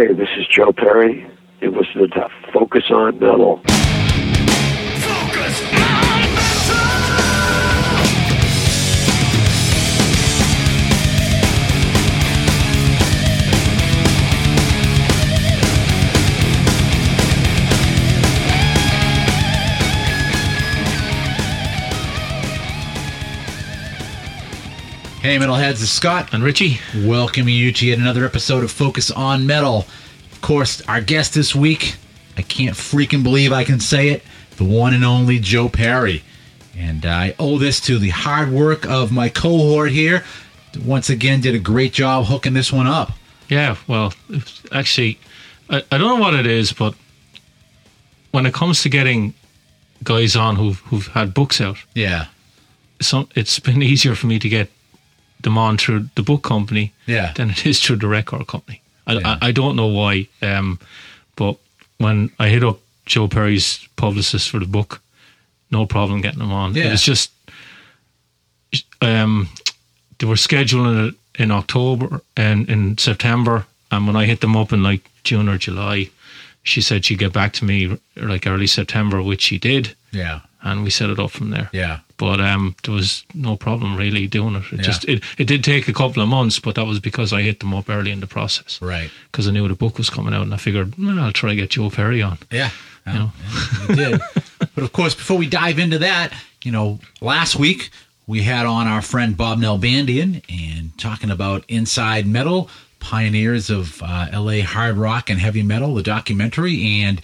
Hey, this is Joe Perry. It was the Focus on Metal. Hey, Metalheads, it's Scott. And Richie. Welcoming you to yet another episode of Focus on Metal. Of course, our guest this week, I can't freaking believe I can say it, the one and only Joe Perry. And I owe this to the hard work of my cohort here. Once again, did a great job hooking this one up. Yeah, well, actually, I, I don't know what it is, but when it comes to getting guys on who've, who've had books out, Yeah. some, it's been easier for me to get them on through the book company Yeah. than it is through the record company. I, Yeah. I, I don't know why, um, but when I hit up Joe Perry's publicist for the book, no problem getting them on. Yeah. It was just um, they were scheduling it in October and in September, and when I hit them up in like June or July, she said she'd get back to me like early September, which she did, Yeah. and we set it up from there. Yeah. But um, there was no problem really doing it. It Yeah. just it, it did take a couple of months, but that was because I hit them up early in the process. Right. Because I knew the book was coming out, and I figured well, I'll try to get Joe Perry on. Yeah. You know. Yeah, did. but of course, before we dive into that, you know, last week we had on our friend Bob Nalbandian and talking about Inside Metal, pioneers of uh, LA hard rock and heavy metal, the documentary. And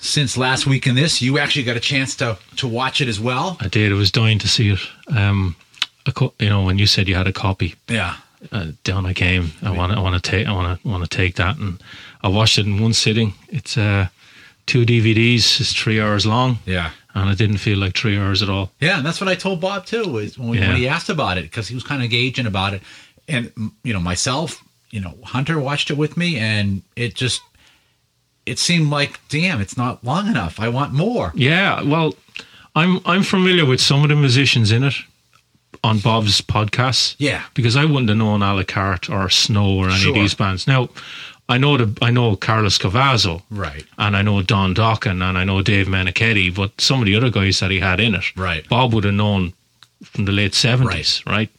since last week in this, you actually got a chance to to watch it as well. I did. I was dying to see it. Um, a co- you know, when you said you had a copy, Yeah. uh, down I came. I want to, I want to take, I want to, want to take that, and I watched it in one sitting. It's uh, two DVDs. It's three hours long, Yeah. and it didn't feel like three hours at all. Yeah, and that's what I told Bob too. Is when, Yeah. when he asked about it because he was kind of gauging about it, and you know myself, you know Hunter watched it with me, and it just it seemed like, damn, it's not long enough. I want more. Yeah, well, I'm I'm familiar with some of the musicians in it on Bob's podcasts. Yeah. because I wouldn't have known Alucard or Snow or any Sure. of these bands. Now, I know the I know Carlos Cavazo, Right. and I know Don Dokken, and I know Dave Meniketti, but some of the other guys that he had in it, Right. Bob would have known from the late seventies, right.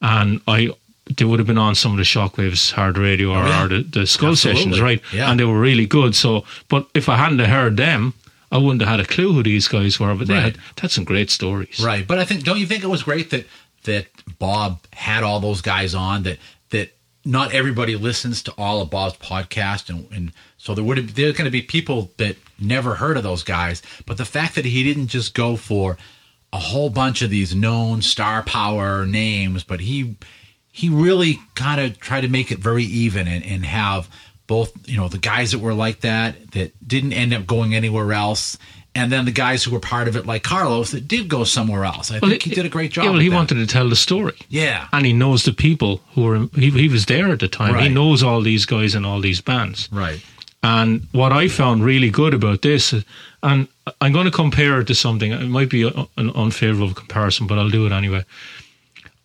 And I. They would have been on some of the Shockwaves hard radio oh, or, Oh, yeah. or uh, the, the Skull Absolutely. sessions, right? Yeah. And they were really good. So, but if I hadn't heard them, I wouldn't have had a clue who these guys were. But they Right. had, had some great stories. Right, but I think don't you think it was great that that Bob had all those guys on that that not everybody listens to all of Bob's podcast and, and so there would have, there's going to be people that never heard of those guys, but the fact that he didn't just go for a whole bunch of these known star power names, but he he really kind of tried to make it very even and, and have both you know the guys that were like that that didn't end up going anywhere else and then the guys who were part of it like carlos that did go somewhere else i think he did a great job Yeah, well, he that. wanted to tell the story. yeah And he knows the people who were. He, he was there at the time. Right. He knows all these guys and all these bands. right And what I found really good about this, and I'm going to compare it to something. It might be an unfavorable comparison, but I'll do it anyway.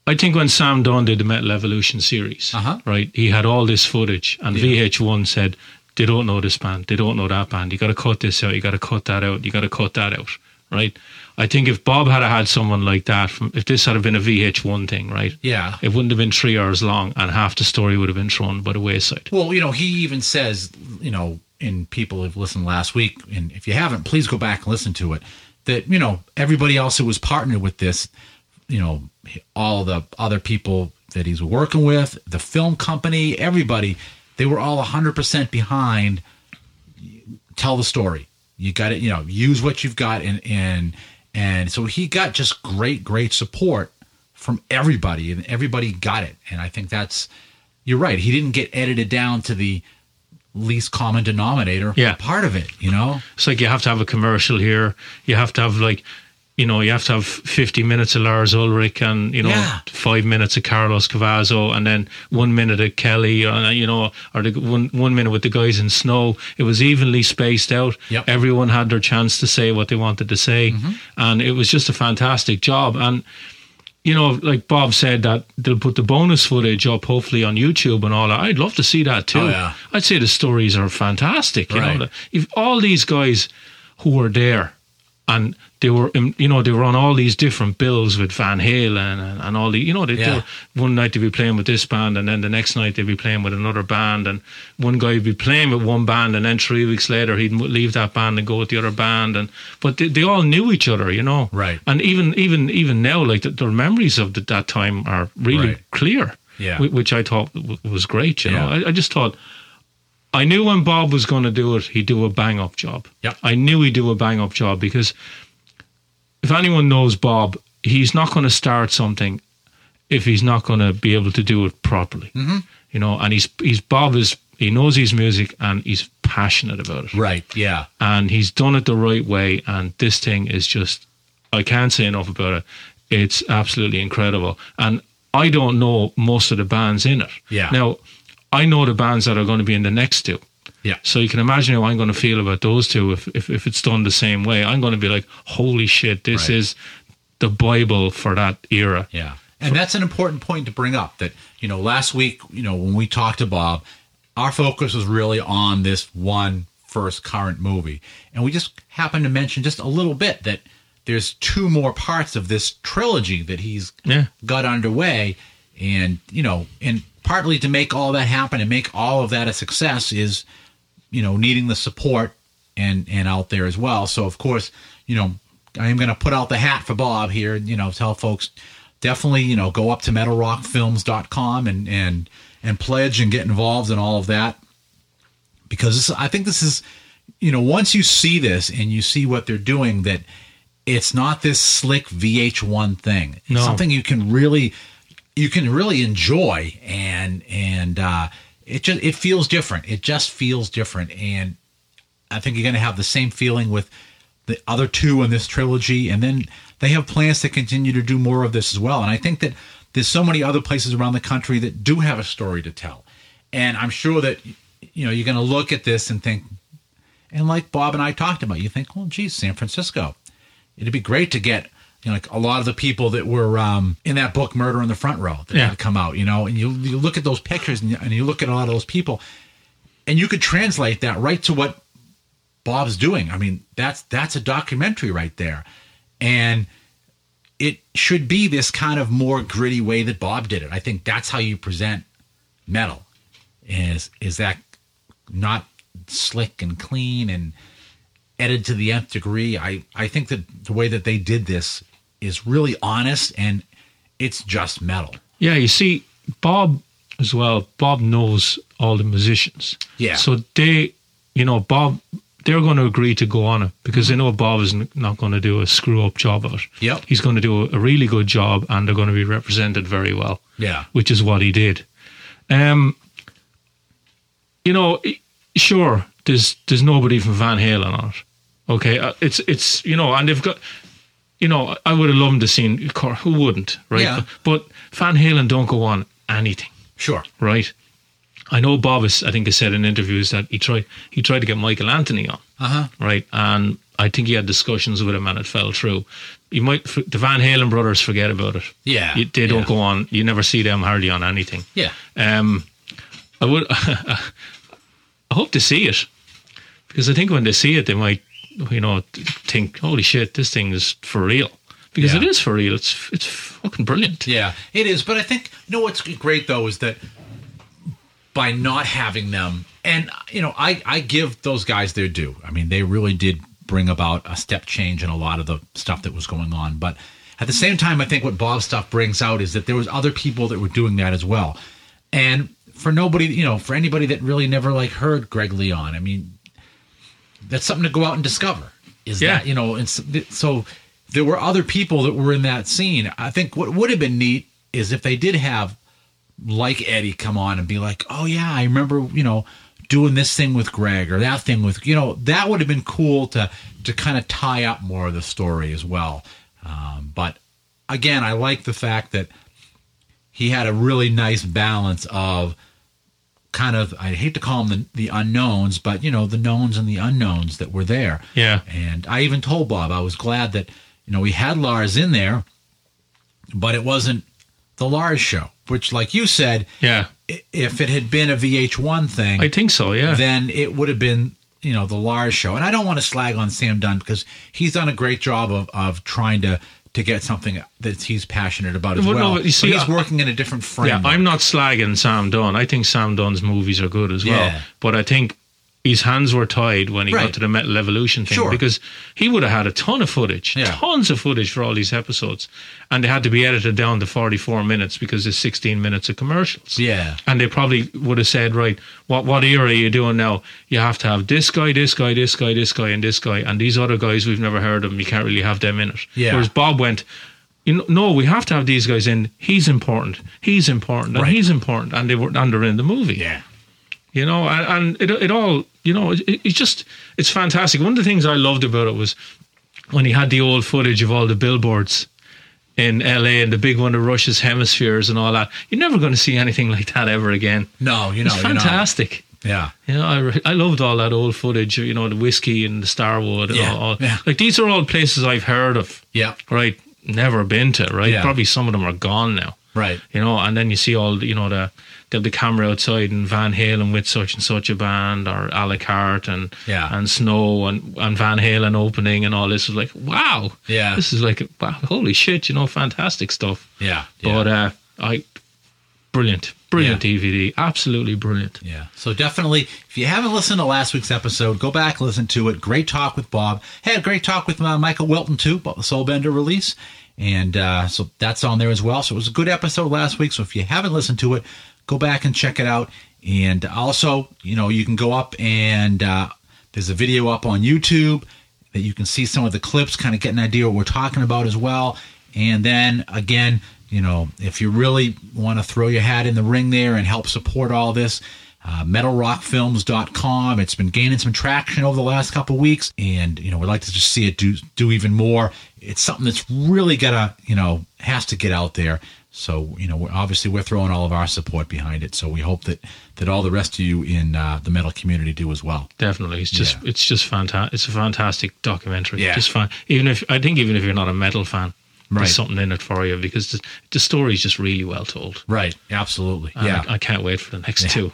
I think when Sam Dunn did the Metal Evolution series, Uh-huh. right, he had all this footage, and VH1 said, they don't know this band, they don't know that band. You got to cut this out, you got to cut that out, you got to cut that out, right? I think if Bob had had someone like that, from, if this had been a VH1 thing, right, yeah it wouldn't have been three hours long, and half the story would have been thrown by the wayside. well you know he even says you know and people have listened last week and if you haven't please go back and listen to it that you know everybody else who was partnered with this you know all the other people that he's working with the film company everybody they were all 100% behind. Tell the story. You got to you know use what you've got and and and so he got just great great support from everybody and everybody got it. And i think that's you're right. He didn't get edited down to the least common denominator Yeah. part of it you know? It's like you have to have a commercial here. You have to have like, you know, you have to have 50 minutes of Lars Ulrich and, you know, Yeah. five minutes of Carlos Cavazo and then one minute of Kelly, uh, you know, or the one, one minute with the guys in snow. It was evenly spaced out. Yep. Mm-hmm. Everyone had their chance to say what they wanted to say. And it was just a fantastic job. And, you know, like Bob said, that they'll put the bonus footage up hopefully on YouTube and all that. I'd love to see that too. Oh, yeah. I'd say the stories are fantastic. You Right. know, if all these guys who were there and they were, um, you know, they were on all these different bills with Van Halen and, and all the, you know, they, they Yeah. were- one night they'd be playing with this band and then the next night they'd be playing with another band and one guy would be playing with one band and then three weeks later he'd leave that band and go with the other band and but they, they all knew each other you know Right. and even even even now like the, their memories of the, that time are really Right. clear Yeah. which I thought was great you know I, I just thought I knew when Bob was going to do it he'd do a bang up job Yeah. I knew he'd do a bang up job because if anyone knows Bob, he's not going to start something if he's not going to be able to do it properly. Mm-hmm. You know, and he's he's Bob is he knows his music and he's passionate about it, Right. Yeah. and he's done it the right way. And this thing is just I can't say enough about it. It's absolutely incredible, and I don't know most of the bands in it. Yeah. Now, I know the bands that are going to be in the next two. Yeah. So you can imagine how I'm going to feel about those two if, if, if it's done the same way. I'm going to be like, holy shit, this Right. is the Bible for that era. Yeah. And that's an important point to bring up that, you know, last week, you know, when we talked to Bob, our focus was really on this one first current movie. And we just happened to mention just a little bit that there's two more parts of this trilogy that he's Yeah. got underway. And, you know, and partly to make all that happen and make all of that a success is, you know, needing the support and and out there as well. So of course, you know, I am going to put out the hat for Bob here. You know, tell folks definitely you know go up to metalrockfilms.com and and and pledge and get involved in all of that because this, I think this is you know once you see this and you see what they're doing that it's not this slick VH1 thing. It's No. something you can really you can really enjoy and and uh it just it feels different. It just feels different and I think you're going to have the same feeling with the other two in this trilogy, and then they have plans to continue to do more of this as well. And I think that there's so many other places around the country that do have a story to tell, and I'm sure that you know you're going to look at this and think, and like Bob and I talked about, you think, well, geez, San Francisco, it'd be great to get. You know, like a lot of the people that were um, in that book, Murder in the Front Row, that Yeah. had come out, you know, and you you look at those pictures and you, and you look at a lot of those people, and you could translate that right to what Bob's doing. I mean, that's that's a documentary right there. And it should be this kind of more gritty way that Bob did it. I think that's how you present metal. Is is that not slick and clean and edited to the nth degree? I, I think that the way that they did this is really honest and it's just metal. Yeah, you see, Bob as well, Bob knows all the musicians. Yeah. So they, you know, Bob, they're going to agree to go on it because they know Bob is not going to do a screw up job of it. Yep. He's going to do a, really good job and they're going to be represented very well. Yeah. Which is what he did. Um, you know, sure, there's there's nobody from Van Halen on it. Okay, uh, it's it's you know, and they've got, you know, I would have loved to seen. Who wouldn't, right? Yeah. But Van Halen don't go on anything, Sure. right? I know Bob has, I think, has said in interviews that he tried he tried to get Michael Anthony on, Uh-huh. right? And I think he had discussions with him and it fell through. You might the Van Halen brothers forget about it. Yeah, You- they don't yeah. go on. You never see them hardly on anything. Yeah. Um, I would. I hope to see it because I think when they see it, they might, you know, think, "Holy shit, this thing is for real." Because Yeah. it is for real. It's it's fucking brilliant. Yeah, it is. But I think you know what's great though is that by not having them, and you know, I I give those guys their due. I mean, they really did bring about a step change in a lot of the stuff that was going on. But at the same time, I think what Bob's stuff brings out is that there was other people that were doing that as well. And for nobody, you know, for anybody that really never like heard Greg Leon, I mean, that's something to go out and discover. Is Yeah. that you know, and so, so there were other people that were in that scene. I think what would have been neat is if they did have like Eddie come on and be like, "Oh yeah, I remember, you know, doing this thing with Greg or that thing with, you know, that would have been cool to to kind of tie up more of the story as well." Um, but again, I like the fact that he had a really nice balance of kind of I hate to call them the, the unknowns, but you know the knowns and the unknowns that were there. Yeah. And I even told Bob I was glad that you know we had Lars in there but it wasn't the Lars show, which, like you said, Yeah, if it had been a VH1 thing, I think so. Yeah, then it would have been you know the Lars show. And I don't want to slag on Sam Dunn because he's done a great job of of trying to to get something that he's passionate about as Well, well. no, you see, but he's I- working in a different frame. yeah. I'm not slagging Sam Dunn. I think Sam Dunn's movies are good as well. Yeah. But I think his hands were tied when he Right. got to the Metal Evolution thing Sure. because he would have had a ton of footage, Yeah. tons of footage for all these episodes, and they had to be edited down to 44 minutes because there's 16 minutes of commercials. Yeah. And they probably would have said, right, what what era are you doing now? You have to have this guy, this guy, this guy, this guy, and this guy, and these other guys we've never heard of. You can't really have them in it. Yeah. Whereas Bob went, you know, no, we have to have these guys in. He's important. He's important, and Right. he's important, and they were and they're in the movie. Yeah. You know, and, and it it all you know, it, it's just it's fantastic. One of the things I loved about it was when he had the old footage of all the billboards in LA and the big one of Rush's hemispheres and all that. You're never going to see anything like that ever again. No, you know, it's you're not. fantastic. Yeah. You know, I, re- I loved all that old footage, you know, the whiskey and the Starwood. And Yeah, all, all- yeah. Like, these are all places I've heard of, Yeah. right? Never been to, right? Yeah. Probably some of them are gone now, Right. you know, and then you see all, you know, the, the, the camera outside and Van Halen with such and such a band or Alucard and, Yeah. and Snow and, and Van Halen opening and all this was like, wow. Yeah. This is like, wow, holy shit, you know, fantastic stuff. Yeah. yeah. But, uh, I, brilliant, brilliant Yeah. DVD, absolutely brilliant. Yeah. So definitely, if you haven't listened to last week's episode, go back listen to it. Great talk with Bob. Had a great talk with uh, Michael Wilton too about the Soulbender release, and uh, so that's on there as well. So it was a good episode last week. So if you haven't listened to it, go back and check it out. And also, you know, you can go up and uh, there's a video up on YouTube that you can see some of the clips, kind of get an idea what we're talking about as well. And then again, you know, if you really want to throw your hat in the ring there and help support all this, uh, metalrockfilms.com. It's been gaining some traction over the last couple weeks, and you know we'd like to just see it do do even more. It's something that's really gotta you know has to get out there. So you know we're, obviously we're throwing all of our support behind it. So we hope that that all the rest of you in uh, the metal community do as well. Definitely, it's just Yeah. it's just fantastic. It's a fantastic documentary. Yeah. just fun. Even if I think even if you're not a metal fan, Right. there's something in it for you because the, the story is just really well told. Right. Absolutely. And yeah. I, I can't wait for the next two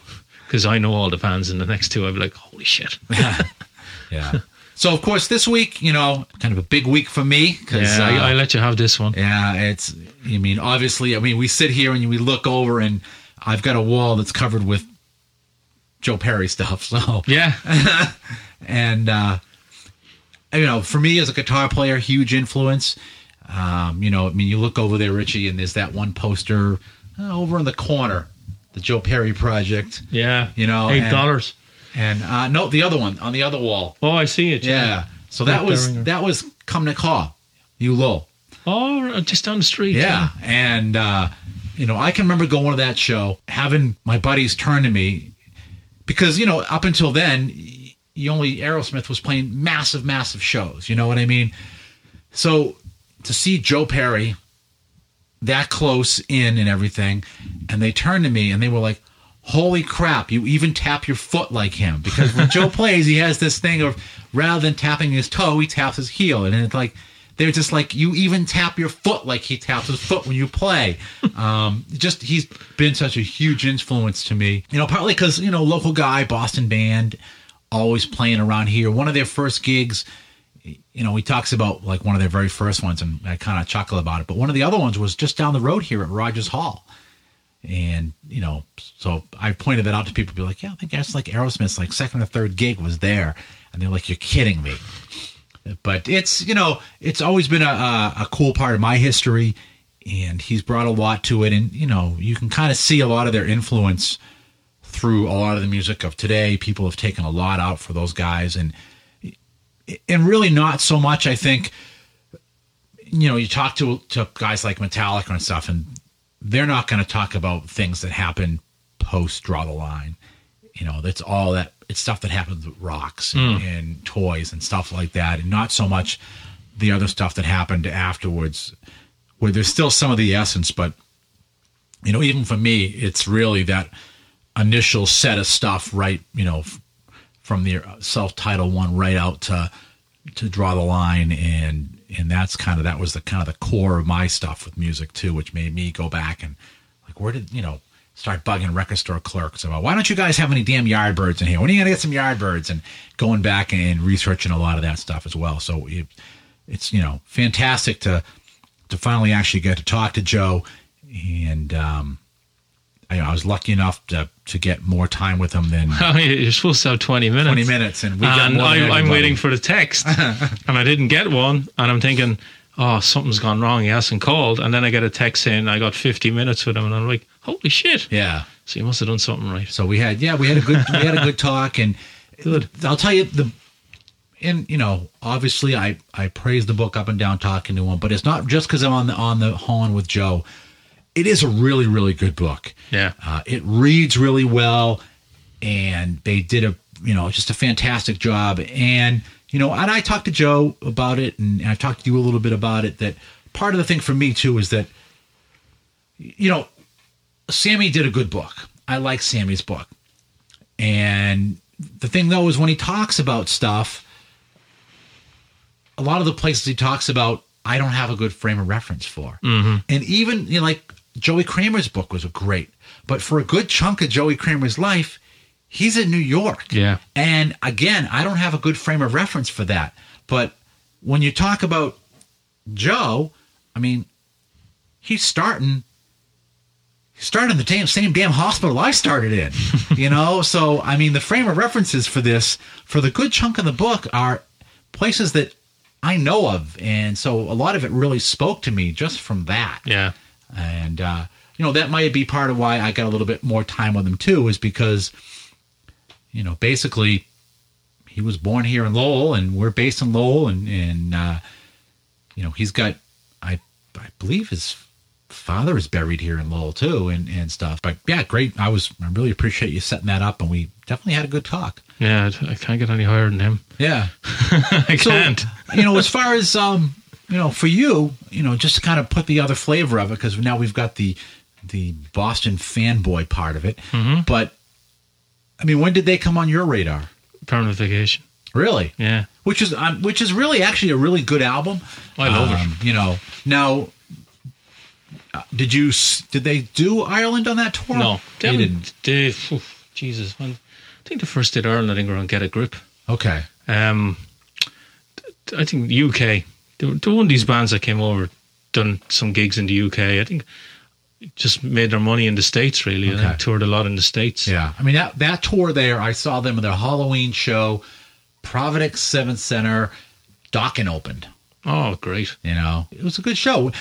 because I know all the bands in the next two. I'd be like, holy shit. yeah. So of course this week, you know, kind of a big week for me because yeah, I, I let you have this one. Yeah, it's. I mean, obviously, I mean, we sit here and we look over, and I've got a wall that's covered with Joe Perry stuff. So, Yeah, and uh, you know, for me as a guitar player, huge influence. Um, you know, I mean, you look over there, Richie, and there's that one poster uh, over in the corner, the Joe Perry project, yeah. You know, eight dollars. And uh, no, the other one on the other wall. Oh, I see it. Yeah. So that was that was come to call you low. Oh, just down the street. Yeah. And, uh, you know, I can remember going to that show, having my buddies turn to me because, you know, up until then, you only, Aerosmith was playing massive, massive shows. You know what I mean? So to see Joe Perry that close in and everything, and they turned to me and they were like, Holy crap, you even tap your foot like him. Because when Joe plays, he has this thing of rather than tapping his toe, he taps his heel. And it's like, they're just like, you even tap your foot like he taps his foot when you play. Um, just, he's been such a huge influence to me. You know, partly because, you know, local guy, Boston band, always playing around here. One of their first gigs, you know, he talks about like one of their very first ones, and I kind of chuckle about it. But one of the other ones was just down the road here at Rogers Hall. And, you know, so I pointed that out to people, be like, yeah, I think that's like Aerosmith's like second or third gig was there. And they're like, you're kidding me. But it's, you know, it's always been a, a, cool part of my history. And he's brought a lot to it. And, you know, you can kind of see a lot of their influence through a lot of the music of today. People have taken a lot out for those guys. And, and really not so much, I think, you know, you talk to, to guys like Metallica and stuff, and they're not going to talk about things that happen post draw the line. You know, that's all that it's stuff that happens with rocks and, hmm. and toys and stuff like that, and not so much the other stuff that happened afterwards, where there's still some of the essence, but you know, even for me, it's really that initial set of stuff, right? You know, f- from the uh, self-titled one right out to to draw the line, and and that's kind of that was the kind of the core of my stuff with music too, which made me go back and like where did you know start bugging record store clerks about why don't you guys have any damn Yardbirds in here? When are you gonna get some Yardbirds? And going back and researching a lot of that stuff as well. So it, it's you know fantastic to to finally actually get to talk to Joe, and um, I, I was lucky enough to to get more time with him than Oh, You're supposed to have 20 minutes. 20 minutes, and we got and I, I'm waiting for the text, and I didn't get one, and I'm thinking, oh, something's gone wrong. He hasn't called, and then I get a text saying I got 50 minutes with him, and I'm like, holy shit! Yeah. So you must have done something right. So we had yeah we had a good we had a good talk and Good. I'll tell you the and you know obviously I I praise the book up and down talking to him but it's not just because I'm on the on the horn with Joe. It is a really really good book. Yeah. Uh, it reads really well, and they did a you know just a fantastic job. And you know, and I talked to Joe about it, and I've talked to you a little bit about it. That part of the thing for me too is that you know, Sammy did a good book. I like Sammy's book, and the thing though is when he talks about stuff, a lot of the places he talks about, I don't have a good frame of reference for. Mm-hmm. And even you know, like Joey Kramer's book was great, but for a good chunk of Joey Kramer's life, he's in New York. Yeah. And again, I don't have a good frame of reference for that. But when you talk about Joe, I mean, he's starting he's starting the damn same damn hospital I started in. you know? So I mean the frame of references for this, for the good chunk of the book, are places that I know of. And so a lot of it really spoke to me just from that. Yeah. And uh, you know, that might be part of why I got a little bit more time with him too, is because, you know, basically he was born here in Lowell and we're based in Lowell and, and uh, you know, he's got I I believe his father is buried here in Lowell too and, and stuff. But yeah, great. I was I really appreciate you setting that up and we definitely had a good talk. Yeah. I can't get any higher than him. Yeah. I So, can't. you know, as far as um, you know, for you, you know, just to kind of put the other flavor of it, because now we've got the the Boston fanboy part of it. Mm-hmm. But I mean, when did they come on your radar? Permanent vacation. Really? Yeah. Which is um, which is really actually a really good album. I love it. Um, You know, now. uh, Did you? Did they do Ireland on that tour? No, they didn't. They, Jesus, when, I think the first did Ireland. I think we're on Get a Grip. Okay. Um, I think UK. Were one of these bands that came over, done some gigs in the UK. I think just made their money in the states. Really, Okay. toured a lot in the states. Yeah, I mean that that tour there, I saw them in their Halloween show, Providence Seventh Center, Dokken opened. Oh, great. You know, it was a good show.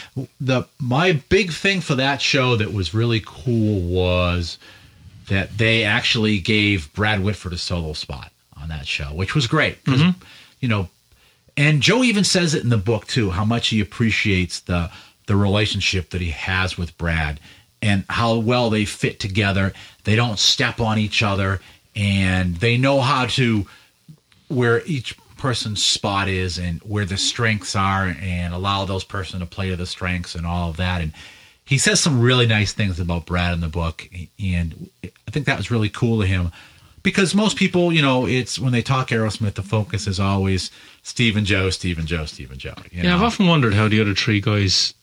The my big thing for that show that was really cool was that they actually gave Brad Whitford a solo spot on that show, which was great. 'cause, mm-hmm. You know, and Joe even says it in the book too, how much he appreciates the the relationship that he has with Brad and how well they fit together. They don't step on each other and they know how to where each person's spot is and where the strengths are and allow those person to play to the strengths and all of that and he says some really nice things about Brad in the book and I think that was really cool to him because most people, you know, it's when they talk Aerosmith, the focus is always Steve and Joe, Steve and Joe, Steve and Joe. you Yeah, I've often wondered how the other three guys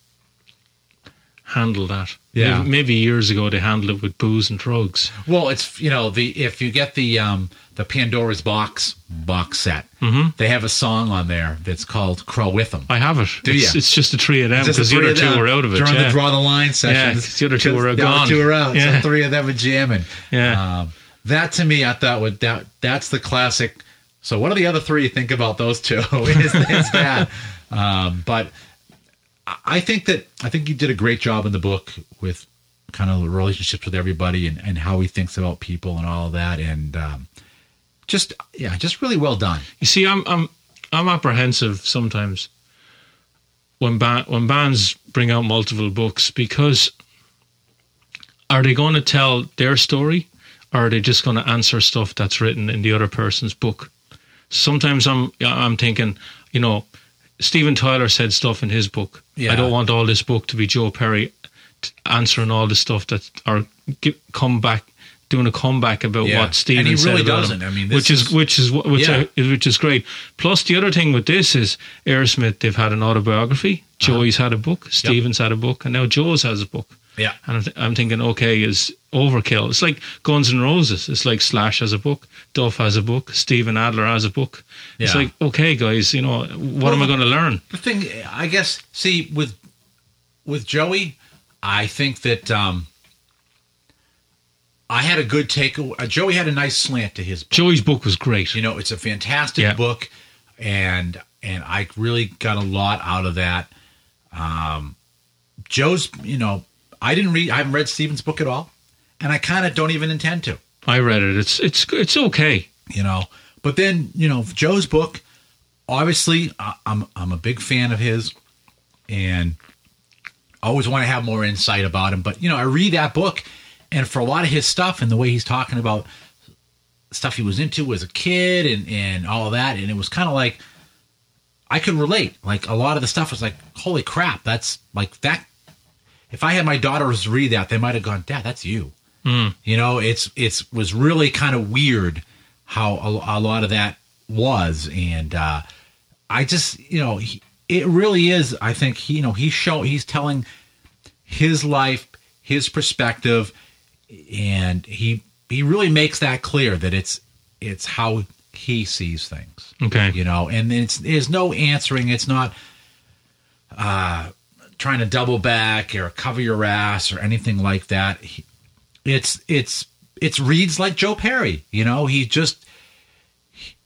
handle that. Yeah. maybe, maybe years ago they handled it with booze and drugs. Well, it's you know the if you get the um the Pandora's box box set, mm-hmm. they have a song on there that's called "Krawhitham." I have it. Do it's, ya? it's just the three of them because the other two were out of it. during yeah. the draw the line sessions. 'cause the other two were the other gone. two were out. Yeah. So three of them were jamming. Yeah. Um, that to me, I thought would that that's the classic. So what do the other three think about those two? is, is that? Um, but I- think that I think you did a great job in the book with kind of the relationships with everybody and, and how he thinks about people and all of that and um, just yeah just really well done You see, I'm I'm I'm apprehensive sometimes when ba- when bands bring out multiple books because are they going to tell their story or are they just going to answer stuff that's written in the other person's book? Sometimes I'm I'm thinking, you know, Steven Tyler said stuff in his book. Yeah. I don't want all this book to be Joe Perry answering all the stuff that are come back doing a comeback about Yeah. what Steven And he said really doesn't. him, I mean, which is, is- which is which Yeah. I, which is great. Plus, the other thing with this is Aerosmith. They've had an autobiography. Uh-huh. Joey's had a book. Stevens had a book, and now Joe's has a book. Yeah. And I'm, th- I'm thinking, okay, is overkill. It's like Guns N' Roses. It's like Slash has a book. Duff has a book. Steven Adler has a book. It's like, okay, guys, you know, what am I going to learn? The thing, I guess, see with with Joey, I think that um, I had a good take. Uh, Joey had a nice slant to his book. Joey's book was great. You know, it's a fantastic Yeah. book, and and I really got a lot out of that. Um, Joe's, you know, I didn't read. I haven't read Steven's book at all, and I kind of don't even intend to. I read it. It's it's it's okay. you know. But then, you know, Joe's book, obviously, I- I'm I'm a big fan of his, and I always want to have more insight about him. But you know, I read that book, and for a lot of his stuff and the way he's talking about stuff he was into as a kid and and all that, and it was kind of like I could relate. Like a lot of the stuff was like, holy crap, that's like that. If I had my daughters read that, they might have gone, Dad, that's you. You know, it's it's was really kind of weird how a, a lot of that was, and uh, I just you know he, it really is. I think he you know he's show he's telling his life, his perspective, and he he really makes that clear that it's it's how he sees things. Okay. you know, and it's there's no answering. It's not uh, trying to double back or cover your ass or anything like that. It's it's it's reads like Joe Perry. You know, he just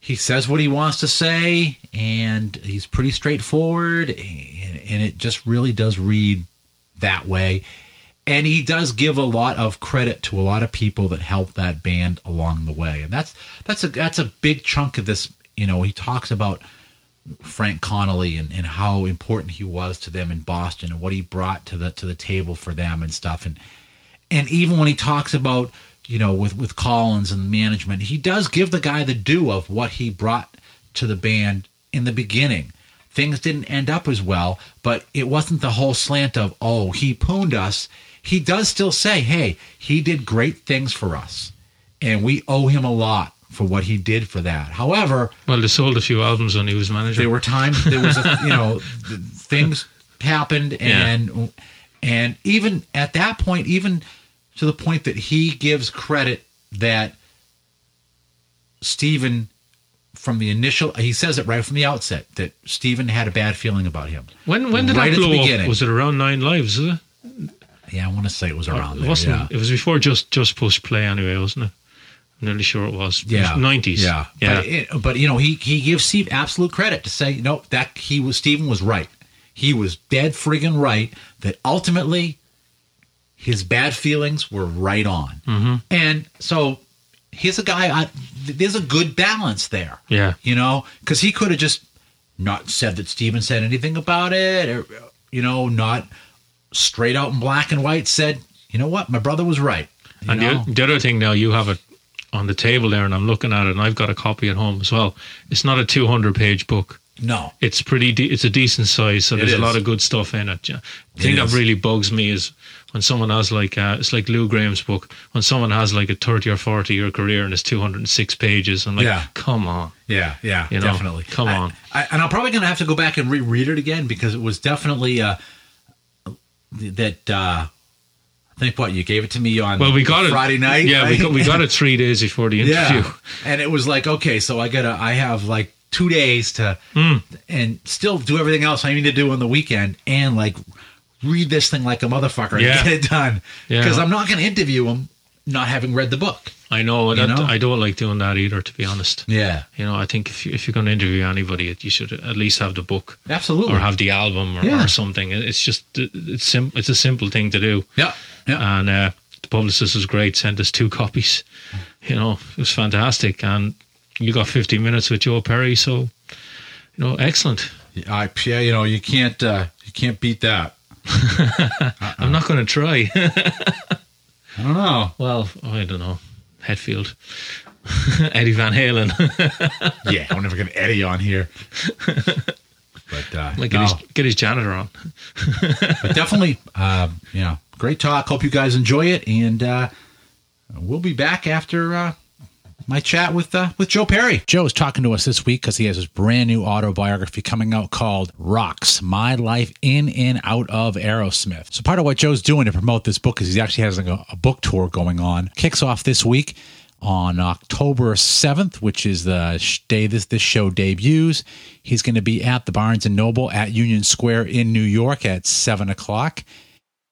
he says what he wants to say, and he's pretty straightforward, and, and it just really does read that way. And he does give a lot of credit to a lot of people that helped that band along the way, and that's that's a that's a big chunk of this. You know, he talks about Frank Connelly and, and how important he was to them in Boston and what he brought to the to the table for them and stuff. And and even when he talks about you know with with Collins and management, he does give the guy the due of what he brought to the band in the beginning. Things didn't end up as well, but it wasn't the whole slant of oh he pooned us. He does still say, hey, he did great things for us, and we owe him a lot for what he did for that. However, Well, they sold a few albums when he was manager. there were times there was a, you know things happened and and even at that point even to the point that he gives credit that Steven from the initial he says it right from the outset that Steven had a bad feeling about him when when did right that at blow up? Was it around Nine Lives? Yeah I want to say it was around it there yeah It was before just just push play anyway, wasn't it? Nearly sure it was. yeah nineties. yeah yeah. but, it, but you know he he gives Steve absolute credit to say no that he was Steven was right he was dead friggin' right that ultimately his bad feelings were right on mm-hmm. and so he's a guy I, there's a good balance there Yeah. you know because he could have just not said that Steven said anything about it or you know not straight out in black and white said you know what my brother was right you And the, the other thing now, you have it on the table there, and I'm looking at it, and I've got a copy at home as well. It's not a 200 page book. no It's pretty. De- it's a decent size, so there's a lot of good stuff in it. yeah. The thing that really bugs me is when someone has like uh, it's like Lou Gramm's book. When someone has like a 30 or 40 year career and it's 206 pages, I'm like, Yeah. come on. Yeah, yeah, You know, definitely. come I- on. I, and I'm probably going to have to go back and reread it again because it was definitely uh, that. Uh, I think what you gave it to me on Well, we got it Friday night. Yeah, we got, we got it three days before the interview. yeah, and it was like okay, so I gotta. I have like two days to Hmm. and still do everything else I need to do on the weekend and like read this thing like a motherfucker Yeah. and get it done Yeah. because I'm not going to interview him not having read the book. I know, that, know? I don't like doing that either, to be honest. Yeah, You know, I think if, you, if you're going to interview anybody, you should at least have the book absolutely. or have the album or, Yeah. or something. It's just it's sim- it's a simple thing to do. yeah, yeah. And uh, the publicist was great. Sent us two copies. You know, it was fantastic. And you got 15 minutes with Joe Perry, so you know, excellent. I, yeah, you know, you can't uh, you can't beat that. I'm not going to try. I don't know. well, I don't know. Hetfield, Eddie Van Halen. Yeah, I'm never gonna Eddie on here. But uh, like get, no, his, get his janitor on. but definitely, um, you know, great talk. Hope you guys enjoy it, and uh, we'll be back after uh, my chat with uh, with Joe Perry. Joe is talking to us this week because he has his brand new autobiography coming out called Rocks: My Life in and Out of Aerosmith. So part of what Joe's doing to promote this book is he actually has like a, a book tour going on. Kicks off this week on October 7th, which is the day this this show debuts. He's going to be at the Barnes and Noble at Union Square in New York at seven o'clock.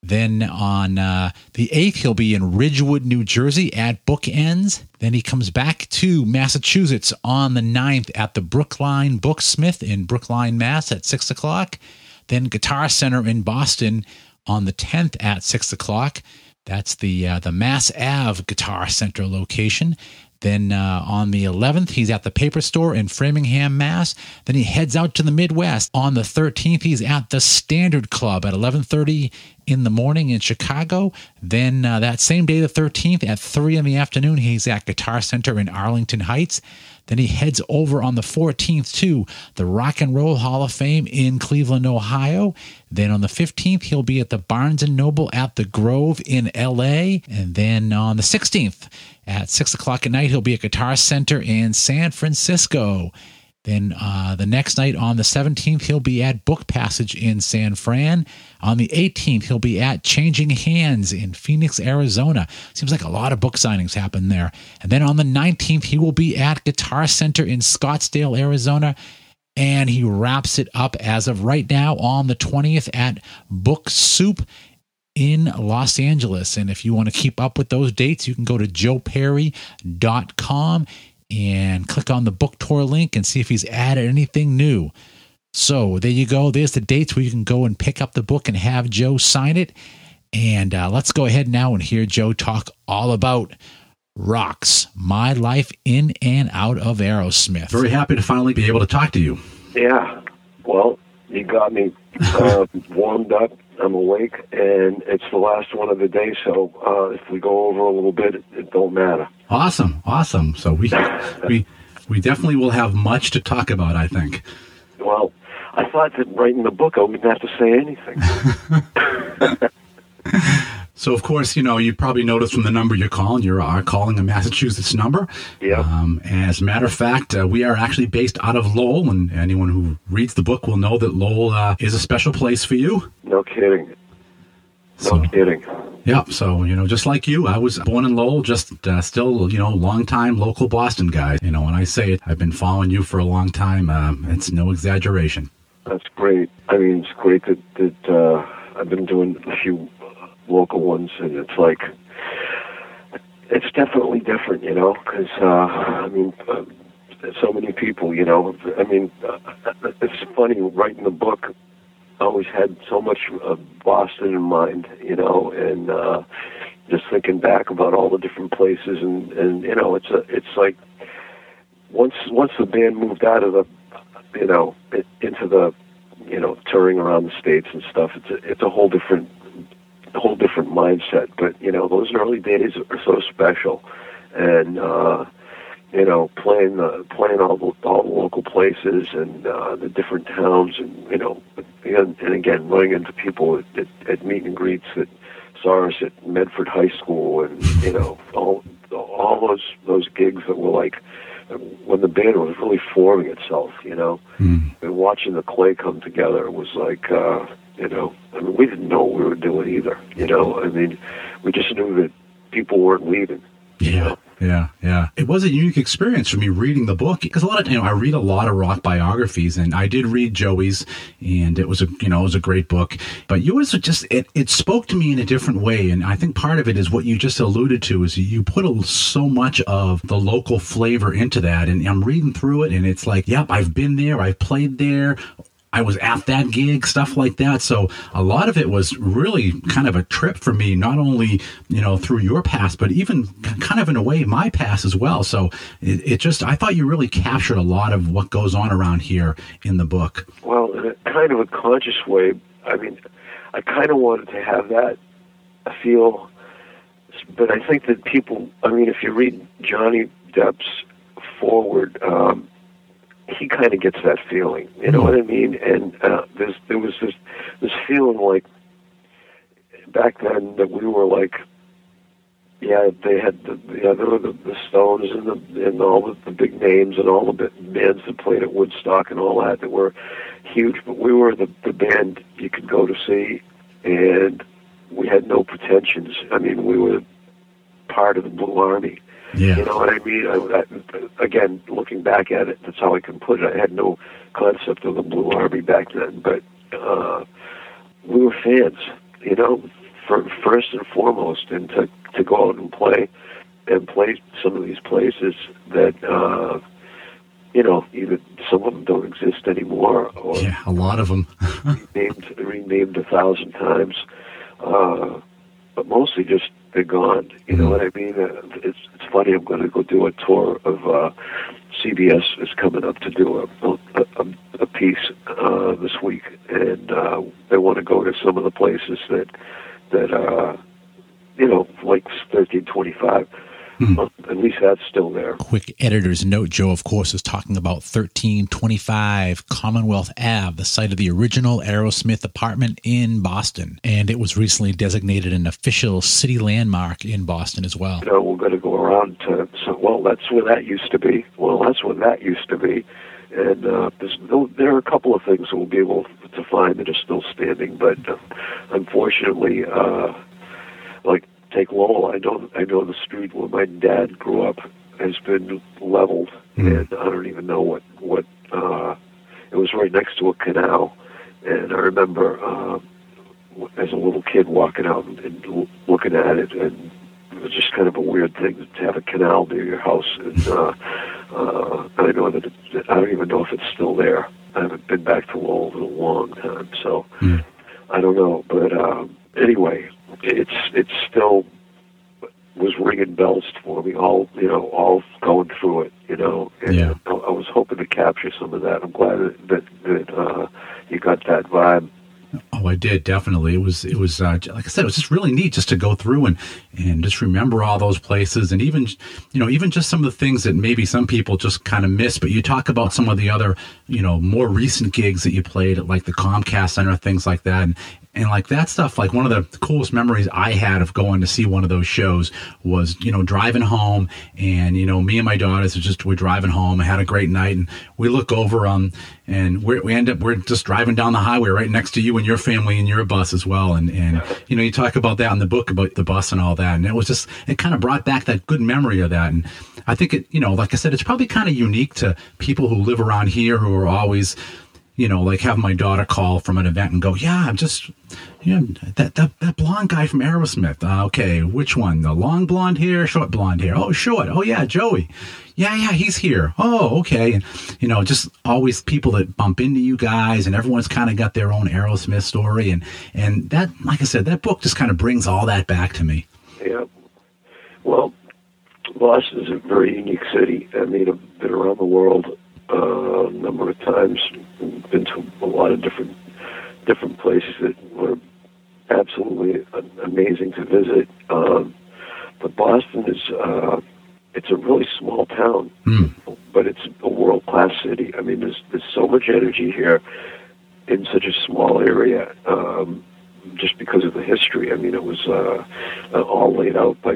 Then on uh, the 8th, he'll be in Ridgewood, New Jersey at Bookends. Then he comes back to Massachusetts on the 9th at the Brookline Booksmith in Brookline, Mass at 6 o'clock. Then Guitar Center in Boston on the 10th at 6 o'clock. That's the uh, the Mass Ave Guitar Center location. Then uh, on the 11th, he's at the paper store in Framingham, Mass. Then he heads out to the Midwest. On the 13th, he's at the Standard Club at 11:30 in the morning in Chicago. Then uh, that same day, the 13th, at 3 in the afternoon, he's at Guitar Center in Arlington Heights. Then he heads over on the 14th to the Rock and Roll Hall of Fame in Cleveland, Ohio. Then on the 15th, he'll be at the Barnes and Noble at the Grove in LA. And then on the 16th, at 6 o'clock at night, he'll be at Guitar Center in San Francisco. Then uh, the next night on the 17th, he'll be at Book Passage in San Fran. On the 18th, he'll be at Changing Hands in Phoenix, Arizona. Seems like a lot of book signings happen there. And then on the 19th, he will be at Guitar Center in Scottsdale, Arizona. And he wraps it up as of right now on the 20th at Book Soup in Los Angeles. And if you want to keep up with those dates, you can go to joeperry.com and click on the book tour link and see if he's added anything new. So there you go. There's the dates where you can go and pick up the book and have Joe sign it. And uh, let's go ahead now and hear Joe talk all about Rocks, My Life in and Out of Aerosmith. Very happy to finally be able to talk to you. Yeah. Well, you got me uh, warmed up. I'm awake, and it's the last one of the day. So uh, if we go over a little bit, it, it don't matter. Awesome, awesome. So we we we definitely will have much to talk about. I think. Well, I thought that writing the book, I wouldn't have to say anything. So, of course, you know, you probably noticed from the number you're calling, you are calling a Massachusetts number. Yeah. Um, as a matter of fact, uh, we are actually based out of Lowell, and anyone who reads the book will know that Lowell uh, is a special place for you. No kidding. No So- kidding. Yeah. So, you know, just like you, I was born in Lowell, just uh, still, you know, long time local Boston guy. You know, when I say it, I've been following you for a long time. Um, it's no exaggeration. That's great. I mean, it's great that that uh, I've been doing a few local ones, and it's like it's definitely different, you know, because uh, I mean, uh, so many people, you know. I mean, uh, it's funny writing the book. I always had so much of Boston in mind, you know, and uh, just thinking back about all the different places, and and you know, it's a it's like once once the band moved out of the you know it, into the you know touring around the states and stuff it's a, it's a whole different whole different mindset. But you know those early days are so special. And uh you know playing the playing all the all the local places and uh the different towns and you know and, and again running into people at, at, at meet and greets that saw us at Medford High School and you know all all those those gigs that were like when the band was really forming itself, you know, Mm. and watching the clay come together was like, uh, you know, I mean, we didn't know what we were doing either, you know. I mean, we just knew that people weren't leaving. Yeah, yeah, yeah. It was a unique experience for me reading the book because a lot of you know I read a lot of rock biographies, and I did read Joey's, and it was a you know it was a great book. But yours just it it spoke to me in a different way, and I think part of it is what you just alluded to is you put a, so much of the local flavor into that, and I'm reading through it, and it's like, yep, I've been there, I've played there. I was at that gig, stuff like that. So a lot of it was really kind of a trip for me, not only, you know, through your past, but even kind of in a way my past as well. So it, it just, I thought you really captured a lot of what goes on around here in the book. Well, in a kind of a conscious way, I mean, I kind of wanted to have that feel, but I think that people, I mean, if you read Johnny Depp's forward, um, he kind of gets that feeling. You know what I mean? And uh, there's there was this this feeling like back then that we were like yeah, they had the yeah, there were the, the Stones and the and all the, the big names and all the bands that played at Woodstock and all that that were huge. But we were the the band you could go to see, and we had no pretensions. I mean, we were part of the Blue Army. Yeah. You know what I mean? I, I, again, looking back at it, that's how I can put it. I had no concept of the Blue Army back then, but uh, we were fans. You know, for, first and foremost, and to to go out and play and play some of these places that uh, you know either some of them don't exist anymore or yeah, a lot of them renamed renamed a thousand times, uh, but mostly just they're gone. You know Mhm. what I mean? Uh, it's it's funny. I'm going to go do a tour of uh, CBS is coming up to do a a, a, a piece uh, this week, and uh, they want to go to some of the places that that uh, you know like 1325. Mhm. Well, at least that's still there. Quick editor's note Joe, of course, is talking about 1325 Commonwealth Ave, the site of the original Aerosmith apartment in Boston. And it was recently designated an official city landmark in Boston as well. you know, we're going to go around to, so, well, that's where that used to be. Well, that's where that used to be. And uh, there are a couple of things that we'll be able to find that are still standing, but uh, unfortunately, uh, like take Lowell, I know I know the street where my dad grew up has been leveled, Mm. and I don't even know what what. Uh, it was right next to a canal, and I remember uh, as a little kid walking out and, and looking at it, and it was just kind of a weird thing to have a canal near your house. And uh, uh, I know that it, I don't even know if it's still there. I haven't been back to Lowell in a long time, so Mm. I don't know. But um, anyway, it's it's still was ringing bells for me all you know all going through it you know and Yeah. I, I was hoping to capture some of that i'm glad that that, that uh you got that vibe Oh, I did definitely. It was it was uh, like I said, it was just really neat just to go through and and just remember all those places and even you know even just some of the things that maybe some people just kind of miss. But you talk about some of the other you know more recent gigs that you played at like the Comcast Center, things like that, and and like that stuff. Like one of the coolest memories I had of going to see one of those shows was you know driving home and you know me and my daughters just we're driving home. I had a great night and we look over um and we're, we end up we're just driving down the highway right next to you and your family and your bus as well and and you know you talk about that in the book about the bus and all that and it was just it kind of brought back that good memory of that and i think it you know like i said it's probably kind of unique to people who live around here who are always you know, like have my daughter call from an event and go, yeah, I'm just, yeah, that, that, that blonde guy from Aerosmith. Uh, okay, which one? The long blonde hair, short blonde hair? Oh, short. Oh, yeah, Joey. Yeah, yeah, he's here. Oh, okay. And, you know, just always people that bump into you guys and everyone's kind of got their own Aerosmith story. And, and that, like I said, that book just kind of brings all that back to me. yeah well boston's a very unique city i mean i've been around the world uh, a number of times been to a lot of different different places that were absolutely amazing to visit um, but boston is uh, it's a really small town Hmm. but it's a world class city. I mean, there's there's so much energy here in such a small area, um, just because of the history. I mean, it was uh, uh, all laid out by,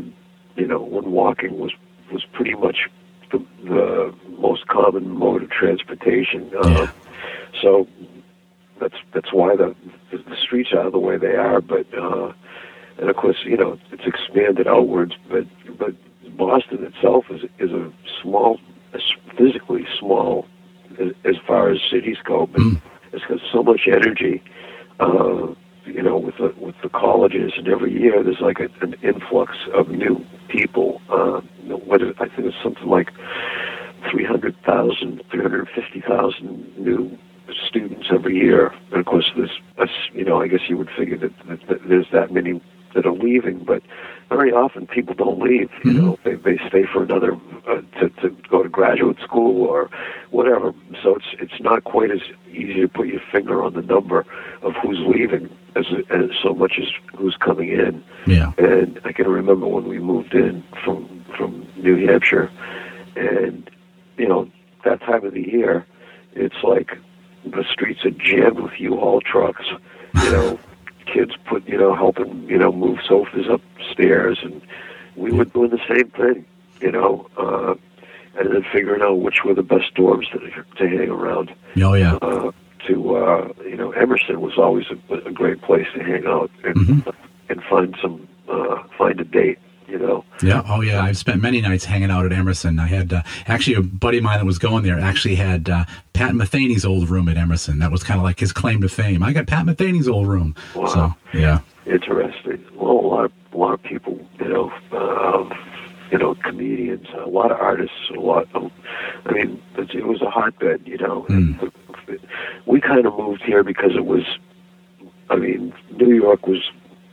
you know, when walking was was pretty much the, the most common mode of transportation. Uh, Yeah. So that's that's why the the streets are the way they are. But uh, and of course, you know, it's expanded outwards. But but Boston itself is is a small, a physically small, as, as far as cities go. But Mm. it's got so much energy. Uh, you know, with the with the colleges, and every year there's like a, an influx of new people. Uh, you know, is, I think it's something like 300,000, 350,000 new students every year. And of course, there's, you know, I guess you would figure that, that, that there's that many that are leaving, but very often people don't leave. You Mhm. know, they they stay for another uh, to to go to graduate school or whatever. So it's it's not quite as easy to put your finger on the number of who's leaving as as so much as who's coming in. Yeah. And I can remember when we moved in from from New Hampshire, and you know that time of the year, it's like the streets are jammed with U-Haul trucks. You know, kids put you know helping you know move sofas upstairs, and we were doing the same thing, you know, uh, and then figuring out which were the best dorms to, to hang around. Oh yeah. Uh, to uh, you know, Emerson was always a, a great place to hang out and Mhm. and find some uh, find a date. You know, Yeah. Oh, yeah. I've spent many nights hanging out at Emerson. I had uh, actually a buddy of mine that was going there actually had uh, Pat Metheny's old room at Emerson. That was kind of like his claim to fame. I got Pat Metheny's old room. Wow. So yeah. interesting. Well, a lot of a lot of people, you know, um, you know, comedians, a lot of artists, a lot. Of, I mean, it, it was a hotbed, you know. Mm. We kind of moved here because it was. I mean, New York was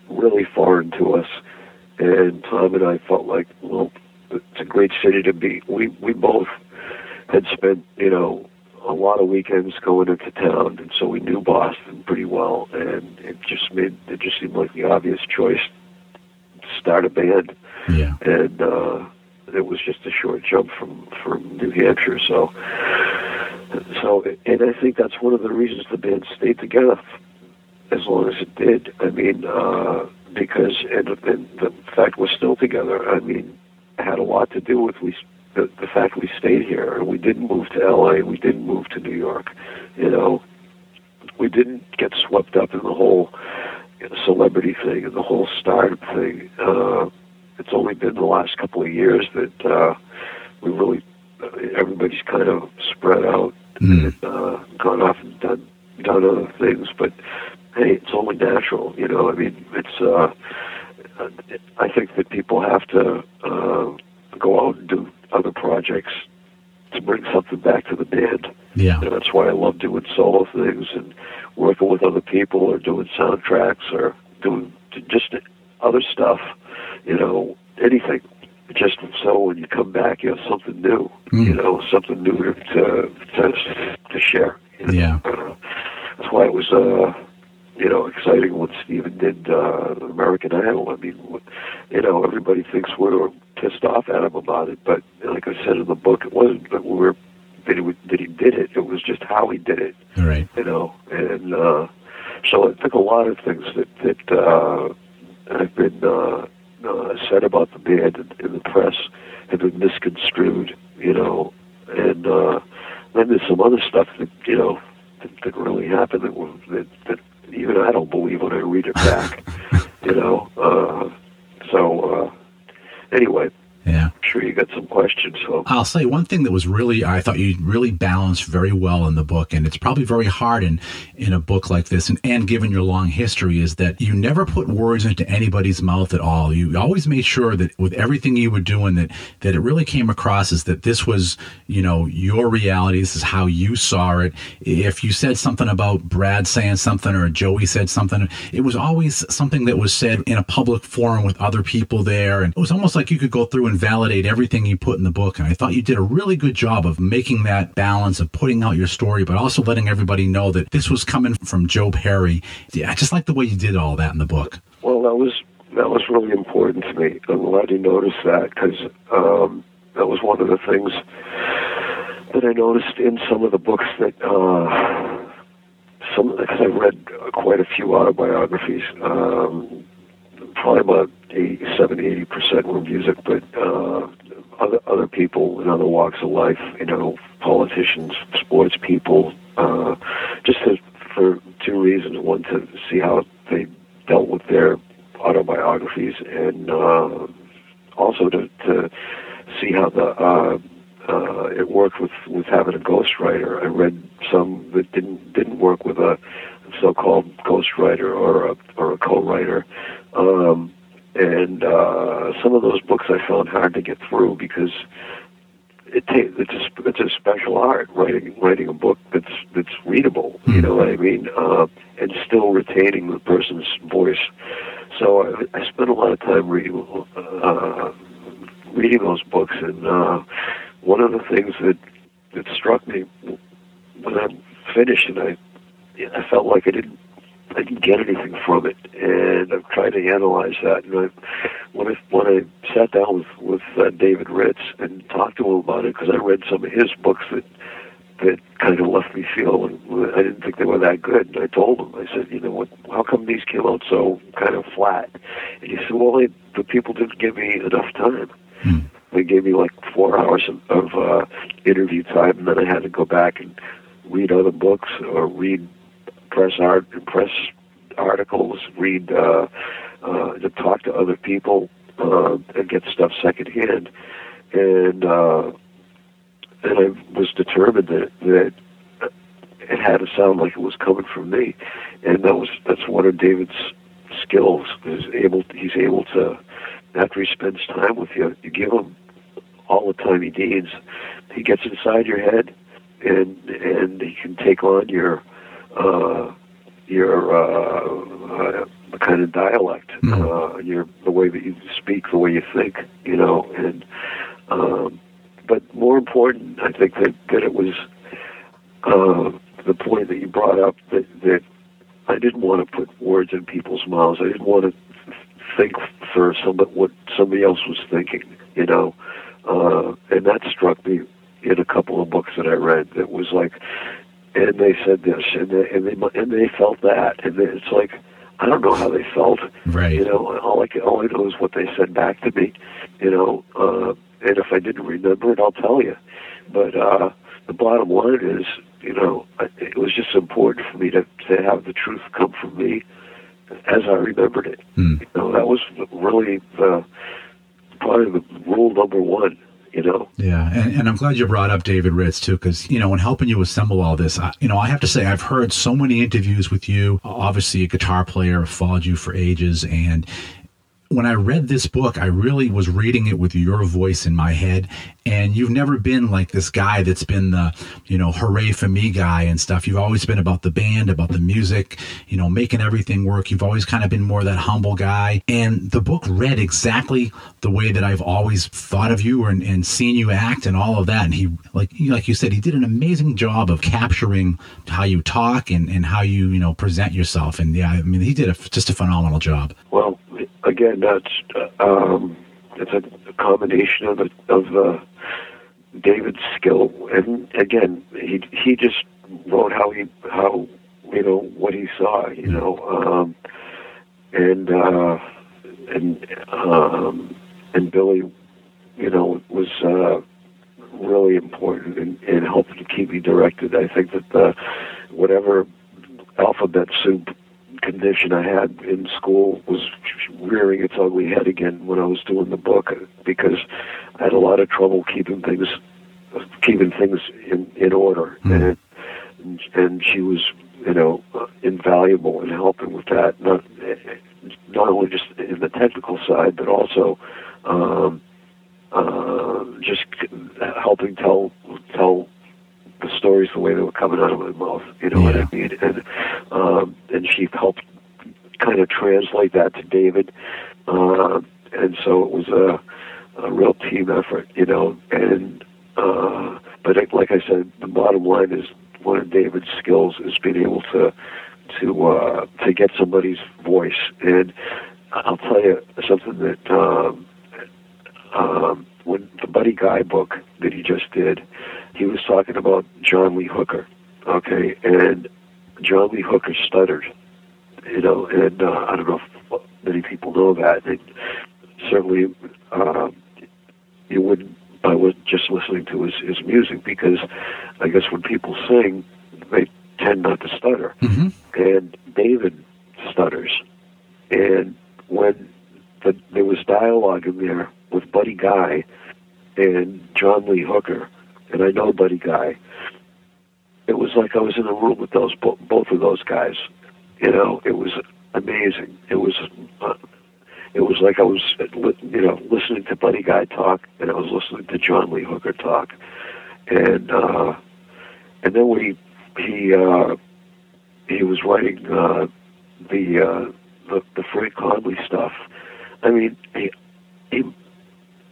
really foreign to us, and Tom and I felt like, well, it's a great city to be. We we both had spent, you know, a lot of weekends going into town, and so we knew Boston pretty well, and it just made it just seemed like the obvious choice to start a band, Yeah. and uh, it was just a short jump from from New Hampshire. So, so, and I think that's one of the reasons the band stayed together as long as it did. I mean, uh, because and, and the fact we're still together. I mean, had a lot to do with we the, the fact we stayed here and we didn't move to LA. We didn't move to New York. You know, we didn't get swept up in the whole you know, celebrity thing and the whole startup thing. Uh, it's only been the last couple of years that uh, we really everybody's kind of spread out Mm. and uh, gone off and done done other things. But hey, it's only natural, you know. I mean, it's. Uh, I think that people have to uh, go out and do other projects to bring something back to the band. Yeah. And that's why I love doing solo things and working with other people or doing soundtracks or doing just other stuff, you know, anything. Just so when you come back, you have something new, Mm. you know, something new to to, to share. you know. Yeah. Uh, that's why it was, uh, you know, exciting when Steven did uh, American Idol. I mean, you know, everybody thinks we're pissed off at him about it, but like I said in the book, it wasn't that we were that he, that he did it. It was just how he did it right. you know, and uh, so I think a lot of things that that uh, have been uh, uh, said about the band in, in the press have been misconstrued, you know, and uh, then there's some other stuff that you know that, that really happened that, was- that that even I don't believe when I read it back, you know. Uh, so uh, anyway, Yeah. I'm sure you got some questions. I'll say one thing that was really I thought you really balanced very well in the book, and it's probably very hard in in a book like this, and, and given your long history, is that you never put words into anybody's mouth at all. You always made sure that with everything you were doing, that that it really came across as that this was you know your reality. This is how you saw it. If you said something about Brad saying something or Joey said something, it was always something that was said in a public forum with other people there, and it was almost like you could go through and validate everything you put in the book. And I thought you did a really good job of making that balance of putting out your story, but also letting everybody know that this was coming from Joe Perry. I just like the way you did all that in the book. Well, that was that was really important to me. I'm glad you noticed that because um, that was one of the things that I noticed in some of the books that uh, some because I read quite a few autobiographies. Um, probably about 87, 80 percent were music, but uh, other other people in other walks of life, you know, politicians, sports people, uh, just to, for two reasons: one to see how they dealt with their autobiographies, and uh, also to, to see how the uh, uh, it worked with with having a ghostwriter. I read some that didn't didn't work with a so-called ghostwriter or a or a co-writer. Um, and uh, some of those books I found hard to get through because it ta- it's a, it's a special art writing writing a book that's that's readable. You know what I mean? Uh, and still retaining the person's voice. So I, I spent a lot of time reading uh, reading those books, and uh, one of the things that that struck me when I finished, and I I felt like I didn't I didn't get anything from it, and I've tried to analyze that. And I, when I when I sat down with with uh, David Ritz and talked to him about it, because I read some of his books that that kind of left me feeling I didn't think they were that good. And I told him, I said, you know, what? How come these came out so kind of flat? And he said, well, they, the people didn't give me enough time. Hmm. They gave me like four hours of, of uh, interview time, and then I had to go back and read other books or read press art, press articles, read, uh, uh, to talk to other people, uh, and get stuff secondhand. And uh, and I was determined that that it had to sound like it was coming from me, and that was that's one of David's skills. Is able he's able to after he spends time with you, you give him all the time he needs. He gets inside your head, and and he can take on your uh, your uh, uh, kind of dialect, Mhm. uh, your the way that you speak, the way you think, you know, and um, but more important, I think that that it was uh, the point that you brought up that that I didn't want to put words in people's mouths. I didn't want to think for somebody what somebody else was thinking, you know, uh, and that struck me in a couple of books that I read. It was like, and they said this, and they and they and they felt that, and it's like. I don't know how they felt. Right. You know, all I can, all I know is what they said back to me. You know, uh, and if I didn't remember it, I'll tell you. But uh, the bottom line is, you know, I- it was just important for me to to have the truth come from me as I remembered it. Hmm. You know, that was really the probably the rule number one. You know, Yeah, and, and I'm glad you brought up David Ritz too, because you know, in helping you assemble all this, I, you know, I have to say I've heard so many interviews with you. Obviously, a guitar player, followed you for ages, and when I read this book, I really was reading it with your voice in my head. And you've never been like this guy that's been the, you know, hooray for me guy and stuff. You've always been about the band, about the music, you know, making everything work. You've always kind of been more that humble guy. And the book read exactly the way that I've always thought of you and, and seen you act and all of that. And he, like, like you said, he did an amazing job of capturing how you talk and, and how you, you know, present yourself. And yeah, I mean, he did a, just a phenomenal job. well, again, that's uh, um, it's a, combination of of the David's skill, and again, he he just wrote how he how you know what he saw, you know, um, and uh, and um, and Billie, you know, was uh, really important in, in helping to keep me directed. I think that the whatever alphabet soup condition I had in school was rearing its ugly head again when I was doing the book because I had a lot of trouble keeping things keeping things in in order Mhm. and and she was you know invaluable in helping with that not not only just in the technical side but also um, uh, just helping tell tell the stories the way they were coming out of my mouth. You know what I mean? And um, and she helped kind of translate that to David. Uh, and so it was a, a real team effort, you know. And uh, but it, like I said, the bottom line is one of David's skills is being able to to uh, to get somebody's voice. And I'll tell you something that um, um, when the Buddy Guy book that he just did, he was talking about John Lee Hooker, okay, and John Lee Hooker stuttered, you know, and uh, I don't know if many people know that. And certainly, uh, you wouldn't by was just listening to his, his music because I guess when people sing, they tend not to stutter, Mm-hmm. and David stutters, and when the, there was dialogue in there with Buddy Guy and John Lee Hooker, and I know Buddy Guy. It was like I was in a room with those bo- both of those guys. You know, it was amazing. It was, uh, it was like I was, you know, listening to Buddy Guy talk, and I was listening to John Lee Hooker talk, and uh, and then when he he uh, he was writing uh, the, uh, the the Frank Connelly stuff. I mean, he he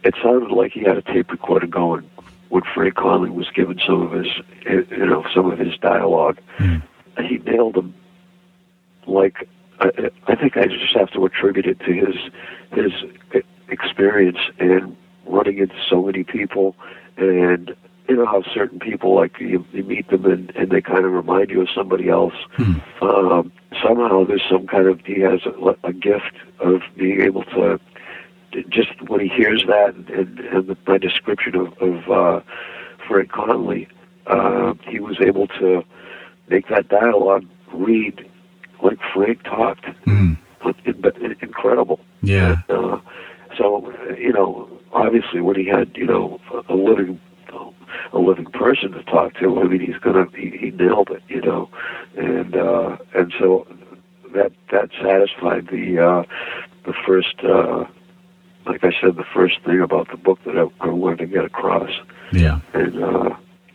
it sounded like he had a tape recorder going when Frank Connelly was giving some of his, you know, some of his dialogue. Mm. He nailed them. Like I, I think I just have to attribute it to his his experience and running into so many people and you know how certain people like you, you meet them and, and they kind of remind you of somebody else. Um, somehow there's some kind of he has a, a gift of being able to just when he hears that and, and the, my description of, of uh, Fred Connelly, uh, he was able to make that dialogue read like Frank talked. Mm. But incredible. Yeah. Uh, so you know, obviously, when he had you know a living a living person to talk to, I mean, he's gonna he, he nailed it, you know, and uh, and so that that satisfied the uh, the first. Uh, like I said, the first thing about the book that I, I wanted to get across, Yeah. and uh,